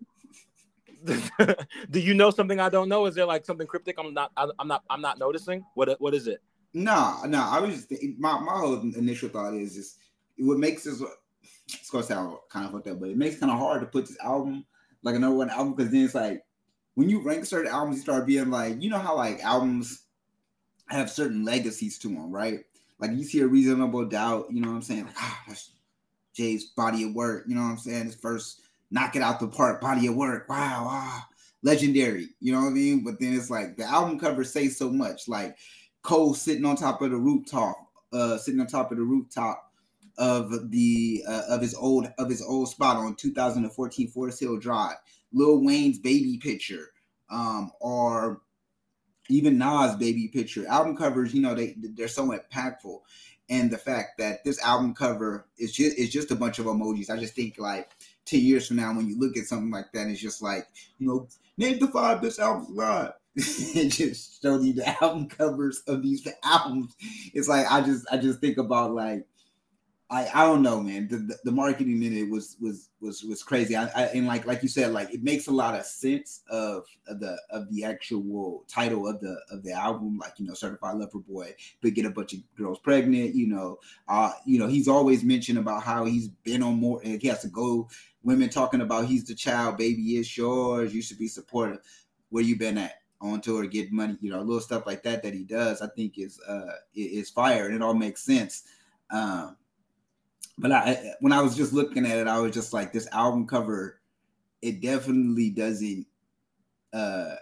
do you know something I don't know? Is there like something cryptic I'm not I, am not I'm not noticing? What what is it? No, no. I was just my my whole initial thought is just what makes this. It's gonna sound kind of like that, but it makes kind of hard to put this album like another one album because then it's like when you rank certain albums, you start being like, you know how like albums have certain legacies to them, right? Like you see a reasonable doubt, you know what I'm saying? Like, ah, that's Jay's body of work, you know what I'm saying? His first knock it out the park body of work. Wow, wow, legendary, you know what I mean? But then it's like the album cover says so much, like Cole sitting on top of the rooftop, uh, sitting on top of the rooftop of the uh, of his old of his old spot on 2014 Forest Hill Drive, Lil Wayne's baby picture, um, or even Nas baby picture album covers, you know, they they're so impactful. And the fact that this album cover is just is just a bunch of emojis. I just think like 10 years from now, when you look at something like that, it's just like, you know, name the five best albums alive. and just show you the album covers of these albums. It's like I just I just think about like I, I don't know, man. The, the, the, marketing in it was was was was crazy. I, I, and like like you said, like it makes a lot of sense of, of the of the actual title of the of the album, like you know, Certified Lover Boy, but get a bunch of girls pregnant. You know, uh, you know, he's always mentioned about how he's been on more. And he has to go. Women talking about he's the child, baby, is yours. You should be supportive. Where you been at? on tour, get money, you know, little stuff like that that he does, I think is uh is fire and it all makes sense. Um but I when I was just looking at it, I was just like, this album cover, it definitely doesn't uh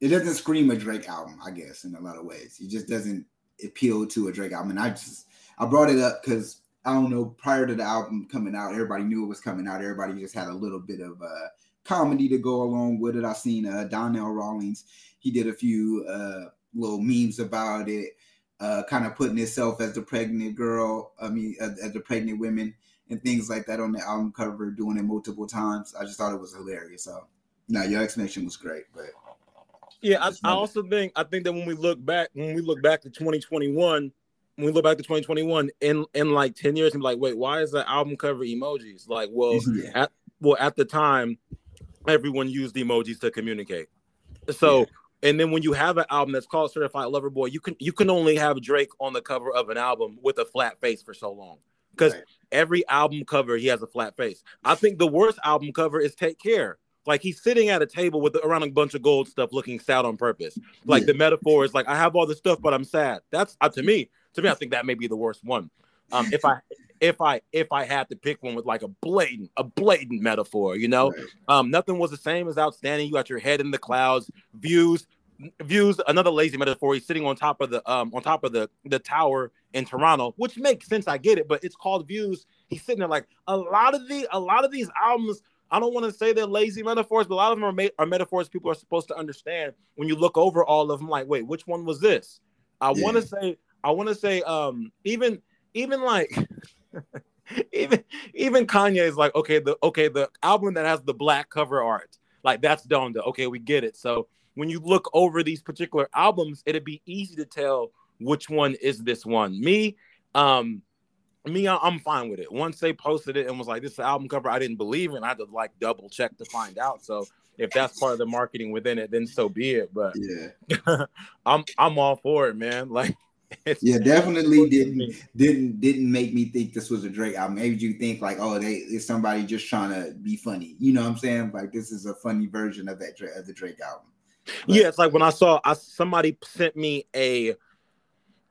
it doesn't scream a Drake album, I guess, in a lot of ways. It just doesn't appeal to a Drake album. And I just I brought it up because I don't know, prior to the album coming out, everybody knew it was coming out. Everybody just had a little bit of uh comedy to go along with it. I seen uh Donnell Rawlings, he did a few uh little memes about it uh, kind of putting itself as the pregnant girl, I mean, as, as, the pregnant women and things like that on the album cover, doing it multiple times. I just thought it was hilarious. So, no, your explanation was great, but yeah, I, I, also think I think that when we look back, when we look back to 2021, when we look back to 2021, in in like 10 years, I'm like, wait, why is the album cover emojis? Like, well, yeah. at well at the time, everyone used emojis to communicate. So. Yeah and then when you have an album that's called Certified Lover Boy, you can you can only have Drake on the cover of an album with a flat face for so long. Because right. every album cover he has a flat face. I think the worst album cover is Take Care. Like he's sitting at a table with around a bunch of gold stuff, looking sad on purpose. Like yeah. the metaphor is like I have all this stuff, but I'm sad. That's uh, to me. To me, I think that may be the worst one. Um, if I if I if I had to pick one with like a blatant a blatant metaphor, you know, right. um, nothing was the same as outstanding. You got your head in the clouds, views, views. Another lazy metaphor. He's sitting on top of the um on top of the the tower in Toronto, which makes sense. I get it, but it's called views. He's sitting there like a lot of the a lot of these albums. I don't want to say they're lazy metaphors, but a lot of them are, ma- are metaphors people are supposed to understand. When you look over all of them, like, wait, which one was this? I yeah. want to say, I want to say, um, even even like even even Kanye is like, okay, the okay, the album that has the black cover art, like that's Donda. Okay, we get it. So when you look over these particular albums, it'd be easy to tell which one is this one. Me, um, me, I'm fine with it. Once they posted it and was like, "This is album cover," I didn't believe it. I had to like double check to find out. So if that's part of the marketing within it, then so be it. But yeah, I'm I'm all for it, man. Like yeah, definitely didn't didn't didn't make me think this was a Drake album. Made you think like, oh, they is somebody just trying to be funny. You know what I'm saying? Like this is a funny version of that of the Drake album. But, yeah, it's like when I saw I somebody sent me a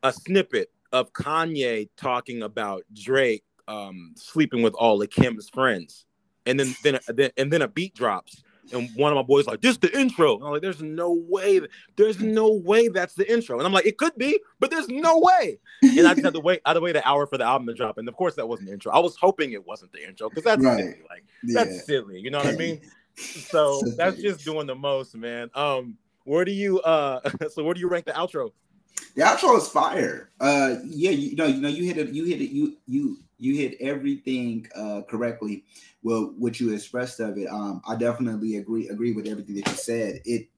a snippet of Kanye talking about Drake um, sleeping with all of Kim's friends, and then then, then and then a beat drops, and one of my boys like, "This the intro." And I'm like, "There's no way. There's no way that's the intro." And I'm like, "It could be, but there's no way." And I just had to wait. I had to wait an hour for the album to drop, and of course that wasn't the intro. I was hoping it wasn't the intro because that's right. silly. Like yeah. that's silly. You know what I mean? So that's just doing the most, man. Um, where do you uh? So where do you rank the outro? The outro is fire. Uh, yeah, you know, you know, you hit it. You hit it. You you you hit everything uh, correctly. Well, what you expressed of it, um, I definitely agree agree with everything that you said. It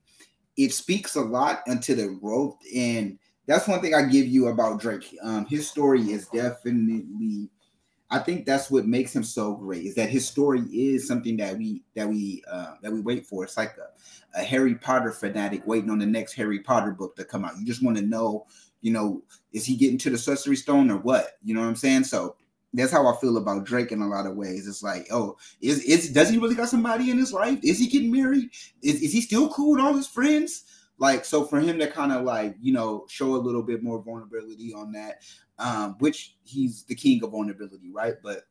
it speaks a lot into the growth, and that's one thing I give you about Drake. Um, his story is definitely. I think that's what makes him so great is that his story is something that we that we uh, that we wait for. It's like a, a Harry Potter fanatic waiting on the next Harry Potter book to come out. You just want to know, you know, is he getting to the Sorcery Stone or what? You know what I'm saying? So that's how I feel about Drake in a lot of ways. It's like, oh, is is does he really got somebody in his life? Is he getting married? Is is he still cool with all his friends? Like, so for him to kind of like, you know, show a little bit more vulnerability on that, um, which he's the king of vulnerability, right? But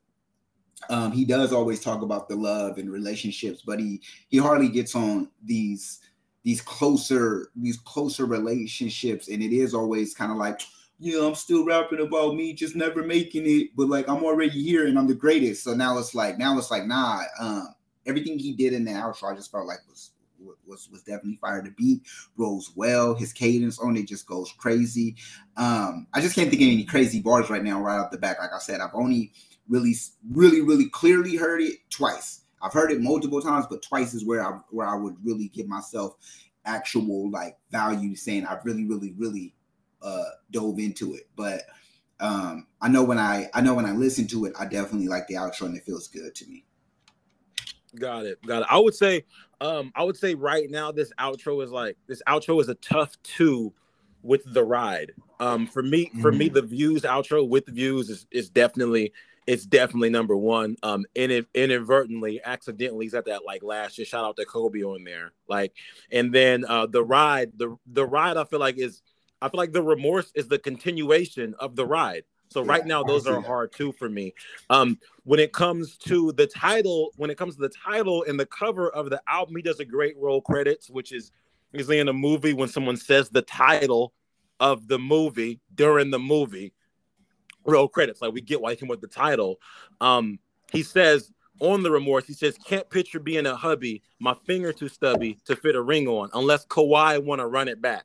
um, he does always talk about the love and relationships, but he he hardly gets on these these closer these closer relationships, and it is always kind of like you know, I'm still rapping about me just never making it, but like I'm already here and I'm the greatest. So now it's like now it's like nah. Um, everything he did in the outro, I just felt like was was was definitely fire. The beat rolls well. His cadence on it just goes crazy. Um, I just can't think of any crazy bars right now, right off the back. Like I said, I've only really, really, really clearly heard it twice. I've heard it multiple times, but twice is where I where I would really give myself actual like value saying I've really, really, really uh, dove into it. But um, I know when I I know when I listen to it, I definitely like the outro and it feels good to me. Got it. Got it. I would say um I would say right now this outro is like this outro is a tough two with the ride. Um for me mm-hmm. for me mm-hmm. the views outro with the views is, is definitely it's definitely number one. Um, and if inadvertently, accidentally, he's at that like last just shout out to Kobe on there. Like, and then uh the ride, the the ride I feel like is I feel like the remorse is the continuation of the ride. So yeah, right now, those are hard too for me. Um, when it comes to the title, when it comes to the title and the cover of the album, he does a great roll credits, which is usually in a movie when someone says the title of the movie during the movie. Roll credits, like we get why he came with the title. Um, he says on the remorse, he says, "Can't picture being a hubby, my finger too stubby to fit a ring on, unless Kawhi want to run it back."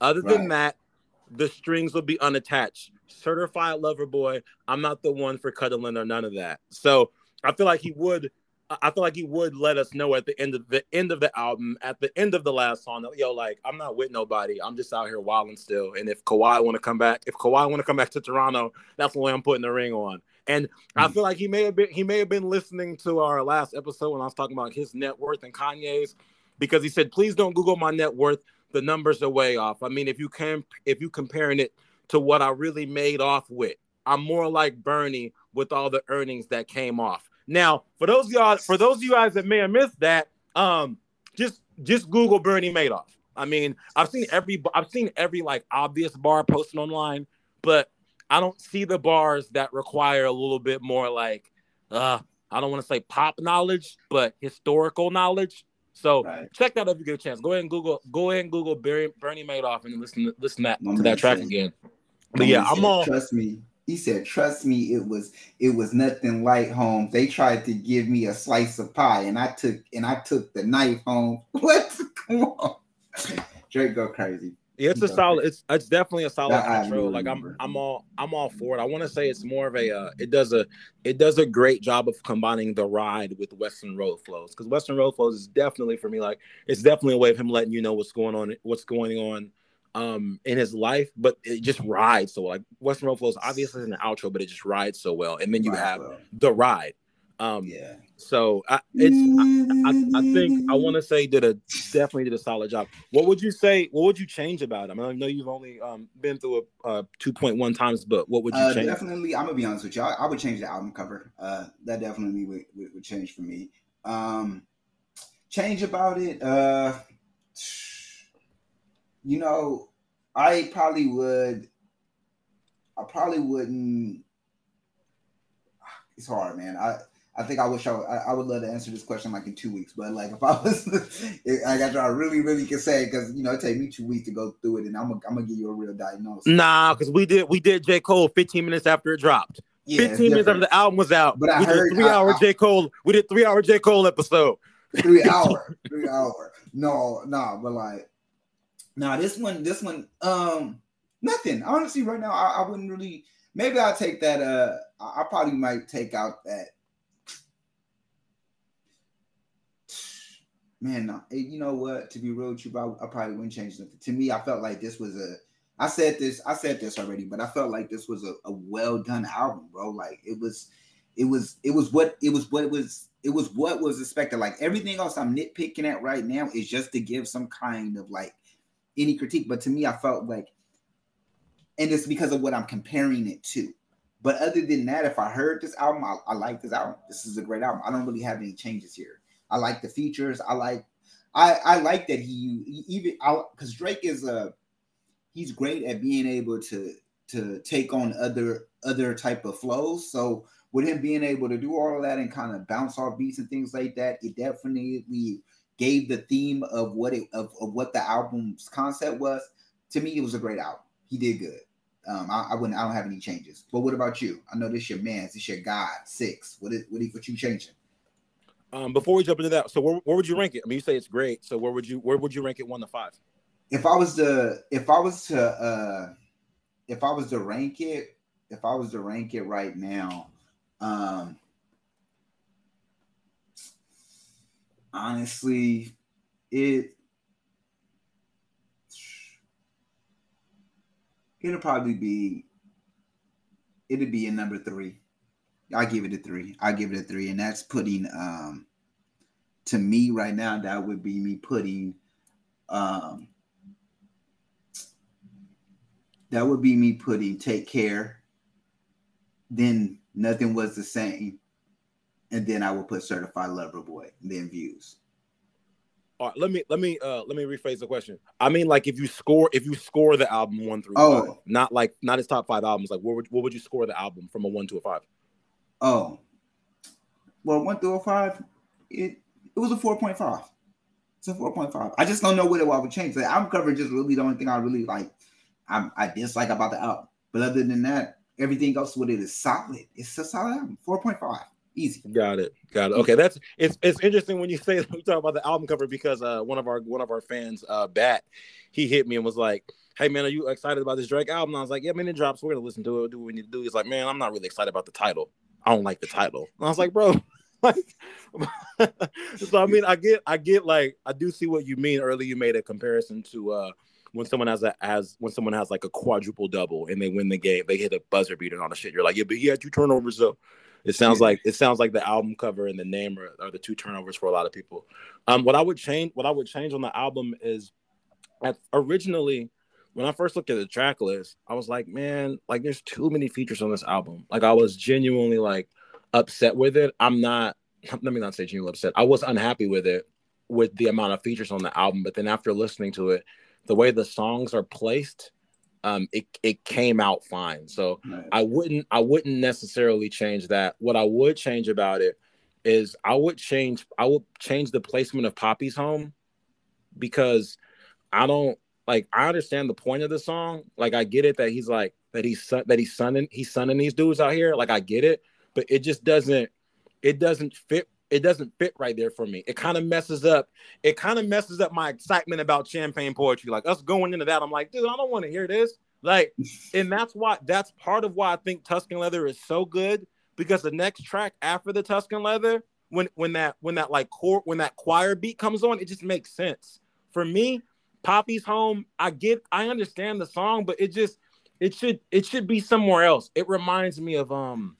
Other right. than that, the strings will be unattached. Certified lover boy. I'm not the one for cuddling or none of that. So I feel like he would. I feel like he would let us know at the end of the end of the album, at the end of the last song, that, yo, like I'm not with nobody. I'm just out here wilding still. And if Kawhi want to come back, if Kawhi want to come back to Toronto, that's the way I'm putting the ring on. And. I hmm. feel like he may have been he may have been listening to our last episode when I was talking about his net worth and Kanye's, because he said, please don't Google my net worth the numbers are way off. I mean, if you can if you comparing it to what I really made off with, I'm more like Bernie with all the earnings that came off. Now, for those of y'all, for those of you guys that may have missed that, um, just just Google Bernie Madoff. I mean, I've seen every I've seen every like obvious bar posted online, but I don't see the bars that require a little bit more like uh I don't want to say pop knowledge, but historical knowledge. So right. check that out if you get a chance. Go ahead and Google go ahead and Google Bernie, Bernie Madoff and listen to, listen that, to that track again. But yeah, I'm all trust me. He said, "Trust me, it was it was nothing light home. They tried to give me a slice of pie, and I took and I took the knife home. What? Come on, Drake go crazy. Yeah, it's a solid. It's it's definitely a solid control. Like I'm I'm all I'm all for it. I want to say it's more of a uh, it does a it does a great job of combining the ride with Weston Road flows because Weston Road flows is definitely for me like it's definitely a way of him letting you know what's going on what's going on um in his life, but it just rides so like Weston Road flows obviously in the outro, but it just rides so well. And then you have well. the ride, um, yeah. So I, it's I, I, I think I want to say did a definitely did a solid job. What would you say? What would you change about him? I know you've only um, been through a uh, two point one times, but what would you uh, change? Definitely, I'm gonna be honest with you. I, I would change the album cover. Uh, that definitely would, would, would, change for me. Um, change about it. Uh, you know, I probably would. I probably wouldn't. It's hard, man. I I think I wish I, I, would love to answer this question like in two weeks, but like if I was, I got y'all really, really can say because you know it take me two weeks to go through it, and I'm gonna, I'm gonna give you a real diagnosis. Nah, because we did we did J Cole 15 minutes after it dropped. Yeah, 15 minutes after the album was out. But I we heard, did three I, hour I, J Cole. We did three hour J Cole episode. Three hour, three hour. No, no, but like, nah, this one, this one, um, nothing. Honestly, right now, I, I wouldn't really. Maybe I'll take that. Uh, I probably might take out that man, you know what? To be real with you, I, I probably wouldn't change nothing. To me, I felt like this was a. I said this. I said this already, but I felt like this was a, a well done album, bro. Like it was, it was, it was what it was. What it was. It was what was expected. Like everything else I'm nitpicking at right now is just to give some kind of like any critique. But to me, I felt like, and it's because of what I'm comparing it to. But other than that, if I heard this album, I, I like this album. This is a great album. I don't really have any changes here. I like the features. I like I I like that he, he even because Drake is a he's great at being able to to take on other other type of flows. So with him being able to do all of that and kind of bounce off beats and things like that, it definitely gave the theme of what it of, of what the album's concept was. To me, it was a great album. He did good. Um, I, I, wouldn't. I don't have any changes. But what about you? I know this your man. This your God. Six. What is what? What you changing? Um, before we jump into that, so where, where would you rank it? I mean, you say it's great. So where would you where would you rank it one to five? If I was to if I was to uh if I was to rank it, if I was to rank it right now, um honestly, it it'll probably be it'd be a number three. I give it a three. I give it a three, and that's putting um to me right now. That would be me putting um that would be me putting take care. Then nothing was the same, and then I will put certified lover boy. Then views. All right, let me let me uh let me rephrase the question. I mean, like if you score if you score the album one through oh. five, not like not his top five albums. Like, what would what would you score the album from a one to a five? Oh, well, one through a five, it it was a four point five. It's a four point five. I just don't know what it would change. The album cover just really the only thing I really like. I, I dislike about the album, but other than that, everything else with it is solid. It's a solid album. Four point five. Easy. Got it. Got it. Okay, that's it's it's interesting when you say we talk about the album cover because uh one of our one of our fans, uh Bat, he hit me and was like, Hey man, are you excited about this Drake album? And I was like, Yeah, man, it drops. We're gonna listen to it, do what we need to do. He's like, Man, I'm not really excited about the title. I don't like the title. And I was like, bro, like so I mean I get I get like I do see what you mean. Earlier you made a comparison to uh when someone has a has when someone has like a quadruple double and they win the game, they hit a buzzer beater and all the shit. You're like, yeah, but he had two turnovers though. It sounds like it sounds like the album cover and the name are, are, the two turnovers for a lot of people. Um, what I would change what I would change on the album is, at, originally when I first looked at the track list, I was like, man, like there's too many features on this album. Like I was genuinely like upset with it. I'm not. Let me not say genuinely upset. I was unhappy with it with the amount of features on the album. But then after listening to it, the way the songs are placed, um, it it came out fine. So Right. I wouldn't I wouldn't necessarily change that. What I would change about it is I would change I would change the placement of Papi's home because I don't like I understand the point of the song. Like I get it that he's like that he's that he's sunning he's sunning these dudes out here. Like I get it, but it just doesn't it doesn't fit it doesn't fit right there for me. It kind of messes up. It kind of messes up my excitement about champagne poetry. Like us going into that, I'm like, dude, I don't want to hear this. Like, and that's why that's part of why I think Tuscan Leather is so good because the next track after the Tuscan Leather, when when that when that like core when that choir beat comes on, it just makes sense. For me, Papi's home, I get I understand the song, but it just it should it should be somewhere else. It reminds me of um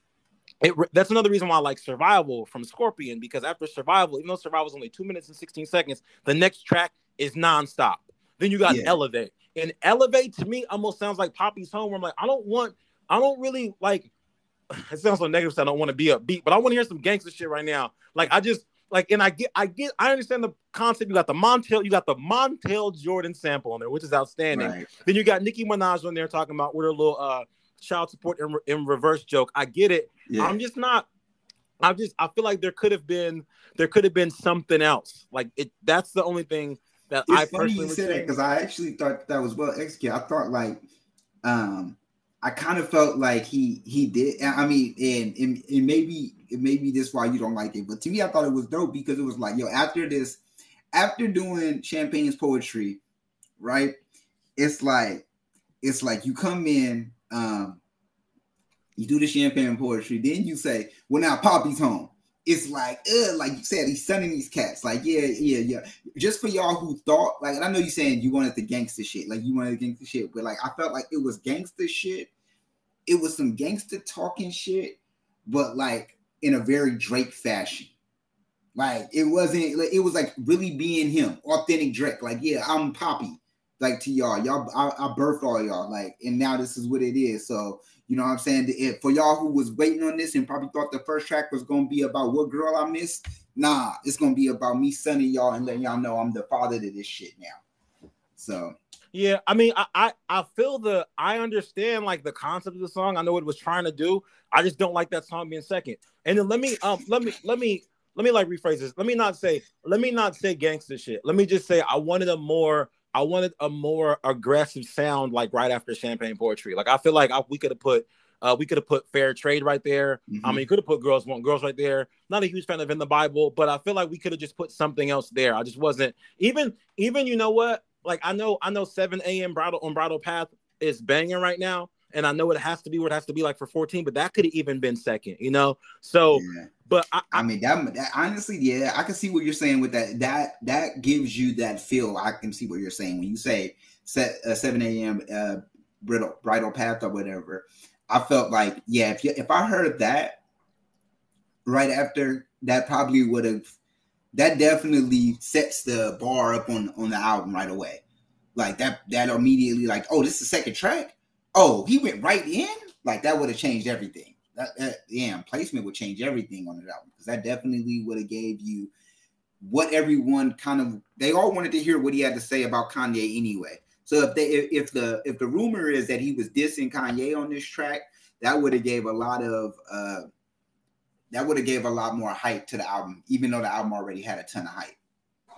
it that's another reason why I like Survival from Scorpion because after Survival, even though Survival is only two minutes and 16 seconds, the next track is nonstop. Then you got Yeah. Elevate. And Elevate to me almost sounds like Papi's Home. Where I'm like, I don't want, I don't really like it sounds so negative, so I don't want to be upbeat, but I want to hear some gangster shit right now. Like I just like and I get I get I understand the concept. You got the Montel, you got the Montel Jordan sample on there, which is outstanding. Right. Then you got Nicki Minaj on there talking about with her little uh child support in, in reverse joke. I get it. Yeah. I'm just not. I'm just. I feel like there could have been there could have been something else. Like it. That's the only thing that I funny personally you said that because I actually thought that was well executed. I thought like, um, I kind of felt like he he did. I mean, and and, and maybe it maybe this why you don't like it, but to me, I thought it was dope because it was like, yo, after this, after doing Champagne's poetry, right? It's like, it's like you come in, um, you do the champagne poetry, then you say, well, now Papi's home. It's like, like you said, he's sending these cats. Like, yeah, yeah, yeah just for y'all who thought like I know you saying you wanted the gangster shit, like you wanted the gangster shit, but like I felt like it was gangster shit. It was some gangster talking shit, but like in a very Drake fashion. Like it wasn't like it was like really being him, authentic Drake. Like, yeah, I'm Poppy, like to y'all. Y'all, I, I birthed all y'all, like, and now this is what it is. So you know what I'm saying? If, for y'all who was waiting on this and probably thought the first track was gonna be about what girl I missed, nah, it's gonna be about me sunning y'all and letting y'all know I'm the father to this shit now. So Yeah, I mean, I, I I feel the I understand like the concept of the song. I know what it was trying to do. I just don't like that song being second. And then let me um let me let me let me like rephrase this. Let me not say let me not say gangster shit. Let me just say I wanted a more I wanted a more aggressive sound like right after Champagne Poetry. Like I feel like I, we could have put uh, we could have put fair trade right there. I mhm. mean, you could have put girls want girls right there. Not a huge fan of in the Bible, but I feel like we could have just put something else there. I just wasn't even even you know what? Like I know I know 7 a.m. bridle on bridle path is banging right now, and I know it has to be what it has to be like for 14, but that could have even been second, you know. So, yeah. but I, I I mean that, that honestly, yeah, I can see what you're saying with that. That that gives you that feel. I can see what you're saying when you say set uh, 7 a.m. Uh, bridle bridle path or whatever. I felt like yeah, if you, if I heard that right after that, probably would have. That definitely sets the bar up on on the album right away. Like that that immediately like oh this is the second track. Oh he went right in. Like that would have changed everything. That, that yeah, placement would change everything on the album because that definitely would have gave you what everyone kind of they all wanted to hear what he had to say about Kanye anyway. So if they if the if the rumor is that he was dissing Kanye on this track, that would have gave a lot of uh that would have gave a lot more hype to the album, even though the album already had a ton of hype.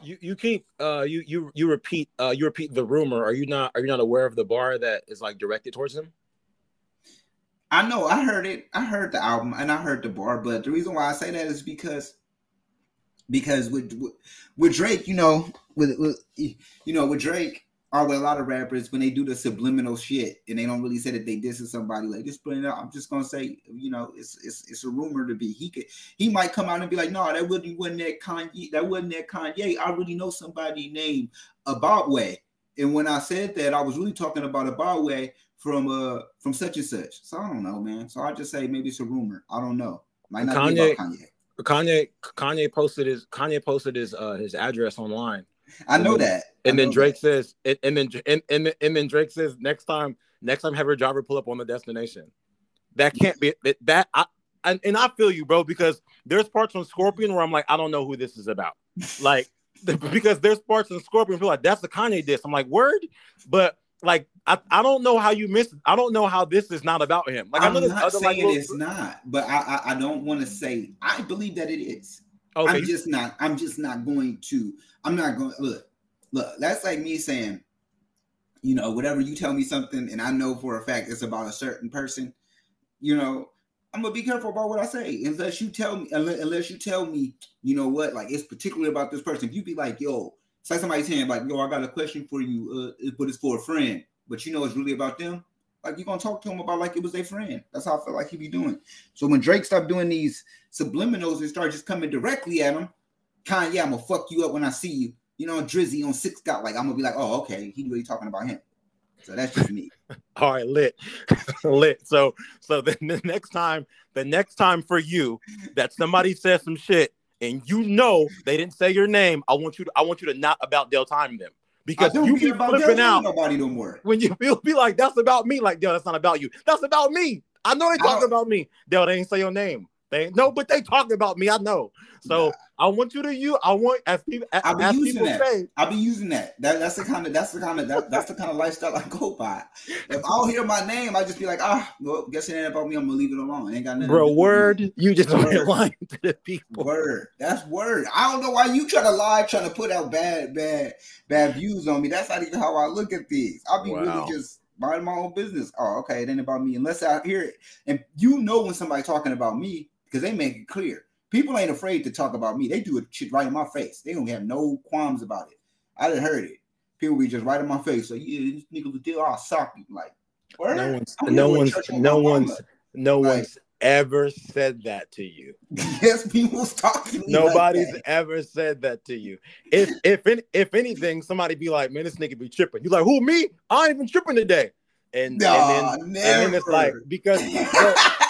You you keep uh you you you repeat uh you repeat the rumor. Are you not are you not aware of the bar that is like directed towards him? I know I heard it. I heard the album and I heard the bar, but the reason why I say that is because because with with, with Drake, you know, with, with you know, with Drake or with a lot of rappers, when they do the subliminal shit and they don't really say that they dissing somebody, like just putting it out. I'm just gonna say, you know, it's it's it's a rumor to be. He could he might come out and be like, no, that really wasn't that Kanye, that wasn't that Kanye. I really know somebody named Abaway. And when I said that, I was really talking about Abaway from uh from such and such. So I don't know, man. So I just say maybe it's a rumor. I don't know. Might not be Kanye- about Kanye. Kanye Kanye posted his Kanye posted his uh his address online. I know that. And I then Drake that. says, and, and then and, and then- and then Drake says, next time, next time, have your driver pull up on the destination. That can't be that. that I and, and I feel you, bro, because there's parts on Scorpion where I'm like, I don't know who this is about, like because there's parts in Scorpion where like that's the Kanye diss. I'm like, word, but like I, I don't know how you missed. I don't know how this is not about him. Like I'm I know not other, saying like, it's not, but I I, I don't want to say I believe that it is. Okay. I'm just not. I'm just not going to. I'm not going. Look, look. That's like me saying, you know, whatever you tell me something, and I know for a fact it's about a certain person. You know, I'm gonna be careful about what I say unless you tell me. Unless, you tell me, you know what, like it's particularly about this person. If you be like, yo, it's like somebody saying, like, yo, I got a question for you, uh, but it's for a friend, but you know it's really about them. Like you're gonna talk to him about like it was their friend. That's how I feel like he be doing. So when Drake stopped doing these subliminals and started just coming directly at him, Kanye, I'm gonna fuck you up when I see you. You know, Drizzy on six got like I'm gonna be like, oh, okay, he really talking about him. So that's just me. All right, lit, lit. So, so then the next time, the next time for you that somebody says some shit and you know they didn't say your name, I want you to, I want you to not about Del time them because you be flipping out nobody no more. when you feel be like that's about me. Like, Del, that's not about you. That's about me. I know they talking about me. Del, they ain't say your name. They no, but they talking about me. I know. So. I want you to you. I want as people as, I be as using that. say. I be using that. That that's the kind of that's the kind of that, that's the kind of lifestyle I go by. If I don't hear my name, I just be like, ah, well, guess it ain't about me. I'm gonna leave it alone. It ain't got nothing. Bro, do with me. word, you just Word. lying to the people. Word. That's word. I don't know why you try to lie, trying to put out bad, bad, bad views on me. That's not even how I look at things. I'll be Wow. really just minding my own business. Oh, okay, it ain't about me unless I hear it. And you know when somebody talking about me because they make it clear. People ain't afraid to talk about me. They do it shit right in my face. They don't have no qualms about it. I done heard it. People be just right in my face. Like, yeah, this nigga was deal. I'll sock you. Like, word? No one's, no one's, no one's, no Like- one's ever said that to you. yes, people's talking. like Nobody's that. ever said that to you. If if if anything, somebody be like, "Man, this nigga be tripping." You like, "Who me? I ain't even tripping today." And Nah, and then and then it's like because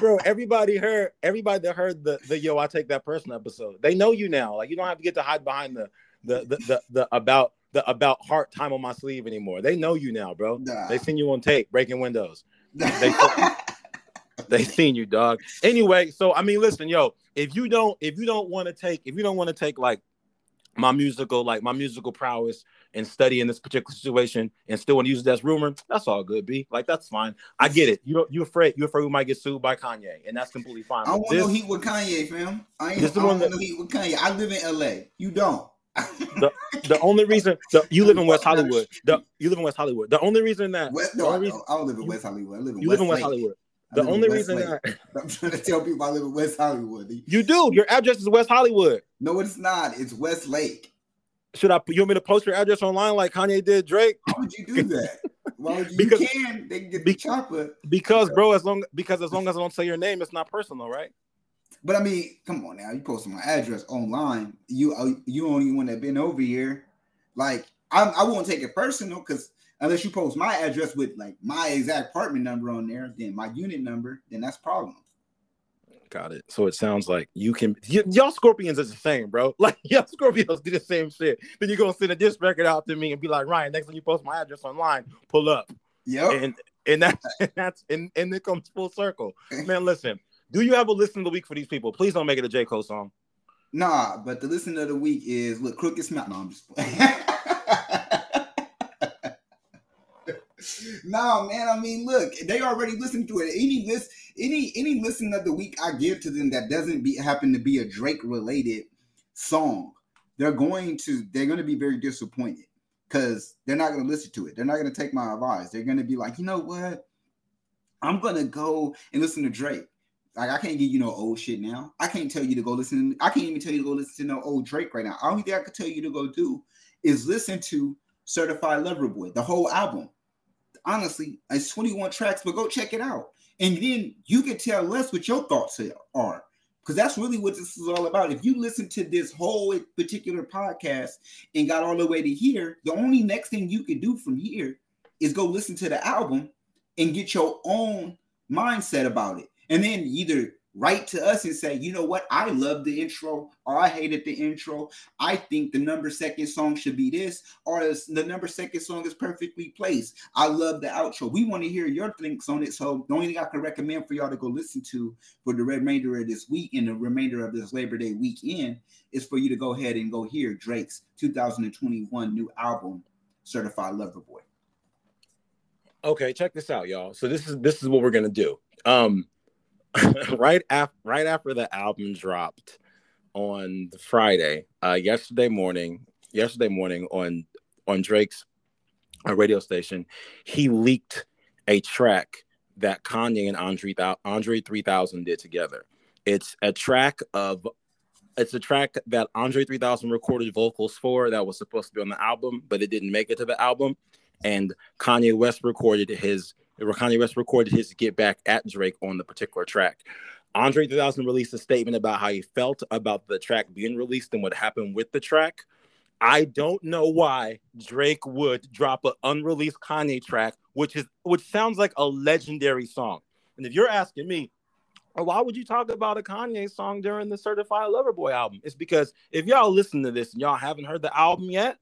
bro, everybody heard everybody that heard the the yo, I take that person episode. They know you now. Like you don't have to get to hide behind the the the the, the about the about heart time on my sleeve anymore. They know you now, bro. Nah. They seen you on tape breaking windows. They- They seen you, dog. Anyway, so I mean, listen, yo, if you don't, if you don't want to take, if you don't want to take like my musical, like my musical prowess and study in this particular situation and still want to use it as rumor, that's all good, B. Like that's fine. I get it. You don't you afraid you afraid we might get sued by Kanye, and that's completely fine. I don't want no heat with Kanye, fam. I ain't This the I want no heat with Kanye. I live in LA. You don't. the only reason the, you live in West Hollywood. The, you live in West Hollywood. The only reason that West, the no, I don't. I don't live in West Hollywood. I live in you West live in West. Hollywood. I The only reason Lake. I'm trying to tell people I live in West Hollywood. you do your address is West Hollywood. No, it's not. It's West Lake. Should I? You want me to post your address online like Kanye did Drake? Why would you do that? Why would you? Because- you can. They can get be- the chopper. Because, bro, as long because as long as I don't say your name, it's not personal, right? But I mean, come on now. You posting my address online. You uh, you only one that been over here. Like I, I won't take it personal because unless you post my address with like my exact apartment number on there, then my unit number, then that's problem. Got it. So it sounds like you can. Y- y'all Scorpions is the same, bro. Like y'all scorpions do the same shit. Then you're gonna send a disc record out to me and be like, Ryan, next time you post my address online, pull up, Yep. and and that's and that's and and it comes full circle. Man, listen. Do you have a listen of the week for these people? Please don't make it a J Cole song. Nah, but the listen of the week is look crooked smile. No, I'm just No, man. I mean, look, they already listened to it. Any list, any any listen of the week I give to them that doesn't be happen to be a Drake related song, they're going to they're going to be very disappointed because they're not going to listen to it. They're not going to take my advice. They're going to be like, you know what? I'm gonna go and listen to Drake. Like I can't give you no old shit now. I can't tell you to go listen. I can't even tell you to go listen to no old Drake right now. Only thing I could tell you to go do is listen to Certified Lover Boy, the whole album. Honestly, it's 21 tracks, but go check it out. And then you can tell us what your thoughts are. Because that's really what this is all about. If you listen to this whole particular podcast and got all the way to here, the only next thing you can do from here is go listen to the album and get your own mindset about it. And then either write to us and say, you know what, I love the intro, or I hated the intro. I think the number second song should be this, or the number second song is perfectly placed. I love the outro. We want to hear your thinks on it. So the only thing I can recommend for y'all to go listen to for the remainder of this week and the remainder of this Labor Day weekend is for you to go ahead and go hear Drake's 2021 new album, Certified Lover Boy. Okay, check this out, y'all. So this is this is what we're gonna do. Um, right after right after the album dropped on the Friday, uh, yesterday morning, yesterday morning on on Drake's uh, radio station, he leaked a track that Kanye and Andre Andre 3000 did together. It's a track of it's a track that Andre 3000 recorded vocals for that was supposed to be on the album, but it didn't make it to the album. And Kanye West recorded his Kanye West recorded his Get Back at Drake on the particular track. Andre 3000 released a statement about how he felt about the track being released and what happened with the track. I don't know why Drake would drop an unreleased Kanye track, which is which sounds like a legendary song. And if you're asking me, oh, why would you talk about a Kanye song during the Certified Lover Boy album? It's because if y'all listen to this and y'all haven't heard the album yet,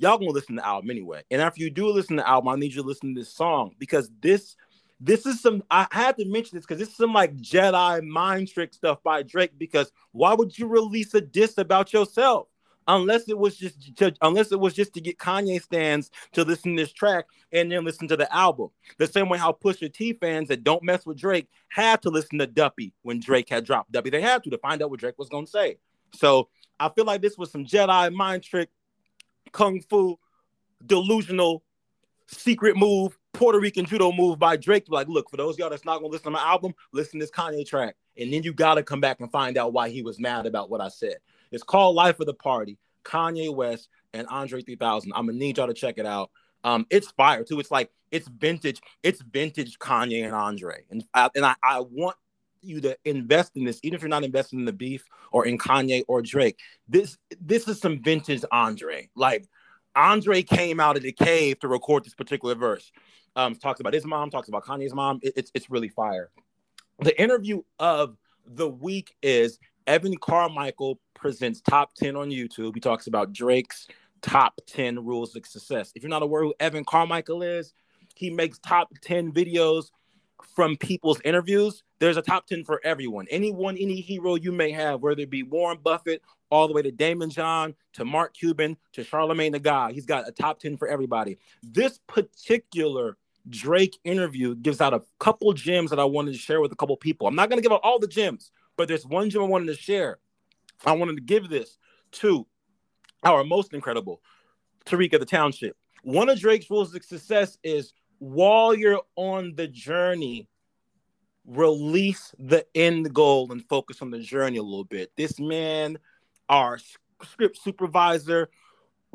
y'all gonna listen to the album anyway. And after you do listen to the album, I need you to listen to this song because this this is some I had to mention this because this is some like Jedi mind trick stuff by Drake. Because why would you release a diss about yourself? Unless it was just to, unless it was just to get Kanye stans to listen to this track and then listen to the album. The same way how Pusha T fans that don't mess with Drake had to listen to Duppy when Drake had dropped Duppy. They had to to find out what Drake was gonna say. So I feel like this was some Jedi mind trick, kung fu, delusional, secret move Puerto Rican judo move by Drake. Like, look, for those y'all that's not gonna listen to my album, listen to this Kanye track, and then you gotta come back and find out why he was mad about what I said. It's called Life of the Party. Kanye West and Andre 3000. I'm gonna need y'all to check it out. Um, it's fire too. It's like it's vintage. It's vintage Kanye and Andre, and I, and I, I want you to invest in this, even if you're not investing in the beef or in Kanye or Drake. This this is some vintage Andre. Like Andre came out of the cave to record this particular verse um, talks about his mom, talks about Kanye's mom. It, it's it's really fire. The interview of the week is Evan Carmichael presents top 10 on YouTube. He talks about Drake's top 10 rules of success. If you're not aware who Evan Carmichael is, he makes top 10 videos from people's interviews. There's a top 10 for everyone. Anyone, any hero you may have, whether it be Warren Buffett, all the way to Daymond John, to Mark Cuban, to Charlemagne the God. He's got a top 10 for everybody. This particular Drake interview gives out a couple gems that I wanted to share with a couple people. I'm not going to give out all the gems, but there's one gem I wanted to share. I wanted to give this to our most incredible Tariq of the Township. One of Drake's rules of success is while you're on the journey, release the end goal and focus on the journey a little bit. This man, our script supervisor,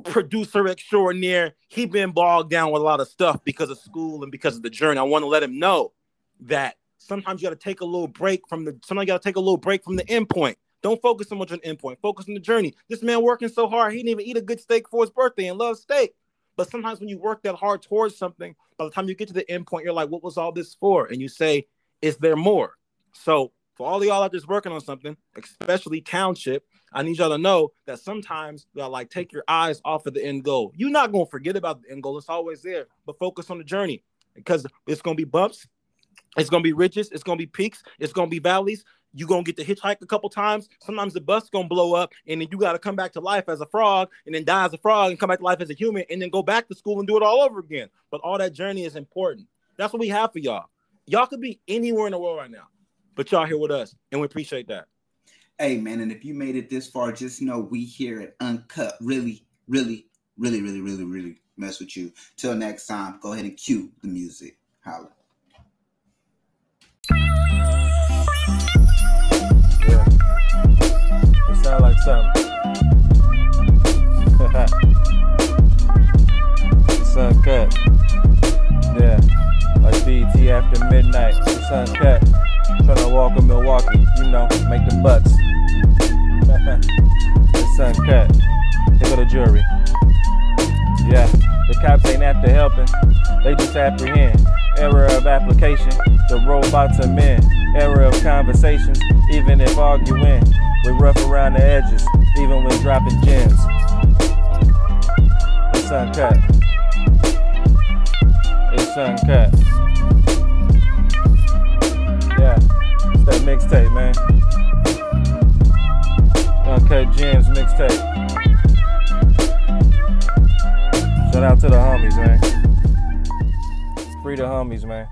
producer extraordinaire. He been bogged down with a lot of stuff because of school and because of the journey. I want to let him know that sometimes you got to take a little break from the. Sometimes you got to take a little break from the endpoint. Don't focus so much on endpoint. Focus on the journey. This man working so hard, he didn't even eat a good steak for his birthday and loves steak. But sometimes when you work that hard towards something, by the time you get to the end point, you're like, "What was all this for?" And you say, "Is there more?" So for all y'all out there working on something, especially township, I need y'all to know that sometimes y'all like take your eyes off of the end goal. You're not gonna forget about the end goal; it's always there. But focus on the journey because it's gonna be bumps, it's gonna be ridges, it's gonna be peaks, it's gonna be valleys. You're gonna get to hitchhike a couple times. Sometimes the bus gonna blow up, and then you gotta come back to life as a frog, and then die as a frog, and come back to life as a human, and then go back to school and do it all over again. But all that journey is important. That's what we have for y'all. Y'all could be anywhere in the world right now, but y'all here with us, and we appreciate that. Hey man, and if you made it this far, just know we here at Uncut really, really, really, really, really, really mess with you. Till next time, go ahead and cue the music. Holla. Yeah. It sound like something. it's uncut. Yeah. Like BT after midnight. It's uncut. Trying to walk in Milwaukee, you know, make the butts. it's uncut. Here go the jury. Yeah, the cops ain't after helping, they just apprehend. Error of application, the robots are men. Error of conversations, even if arguing. We rough around the edges, even when dropping gems. It's uncut. It's uncut. Yeah, it's that mixtape, man. Uncut Gems mixtape. Shout out to the homies, man. Free the homies, man.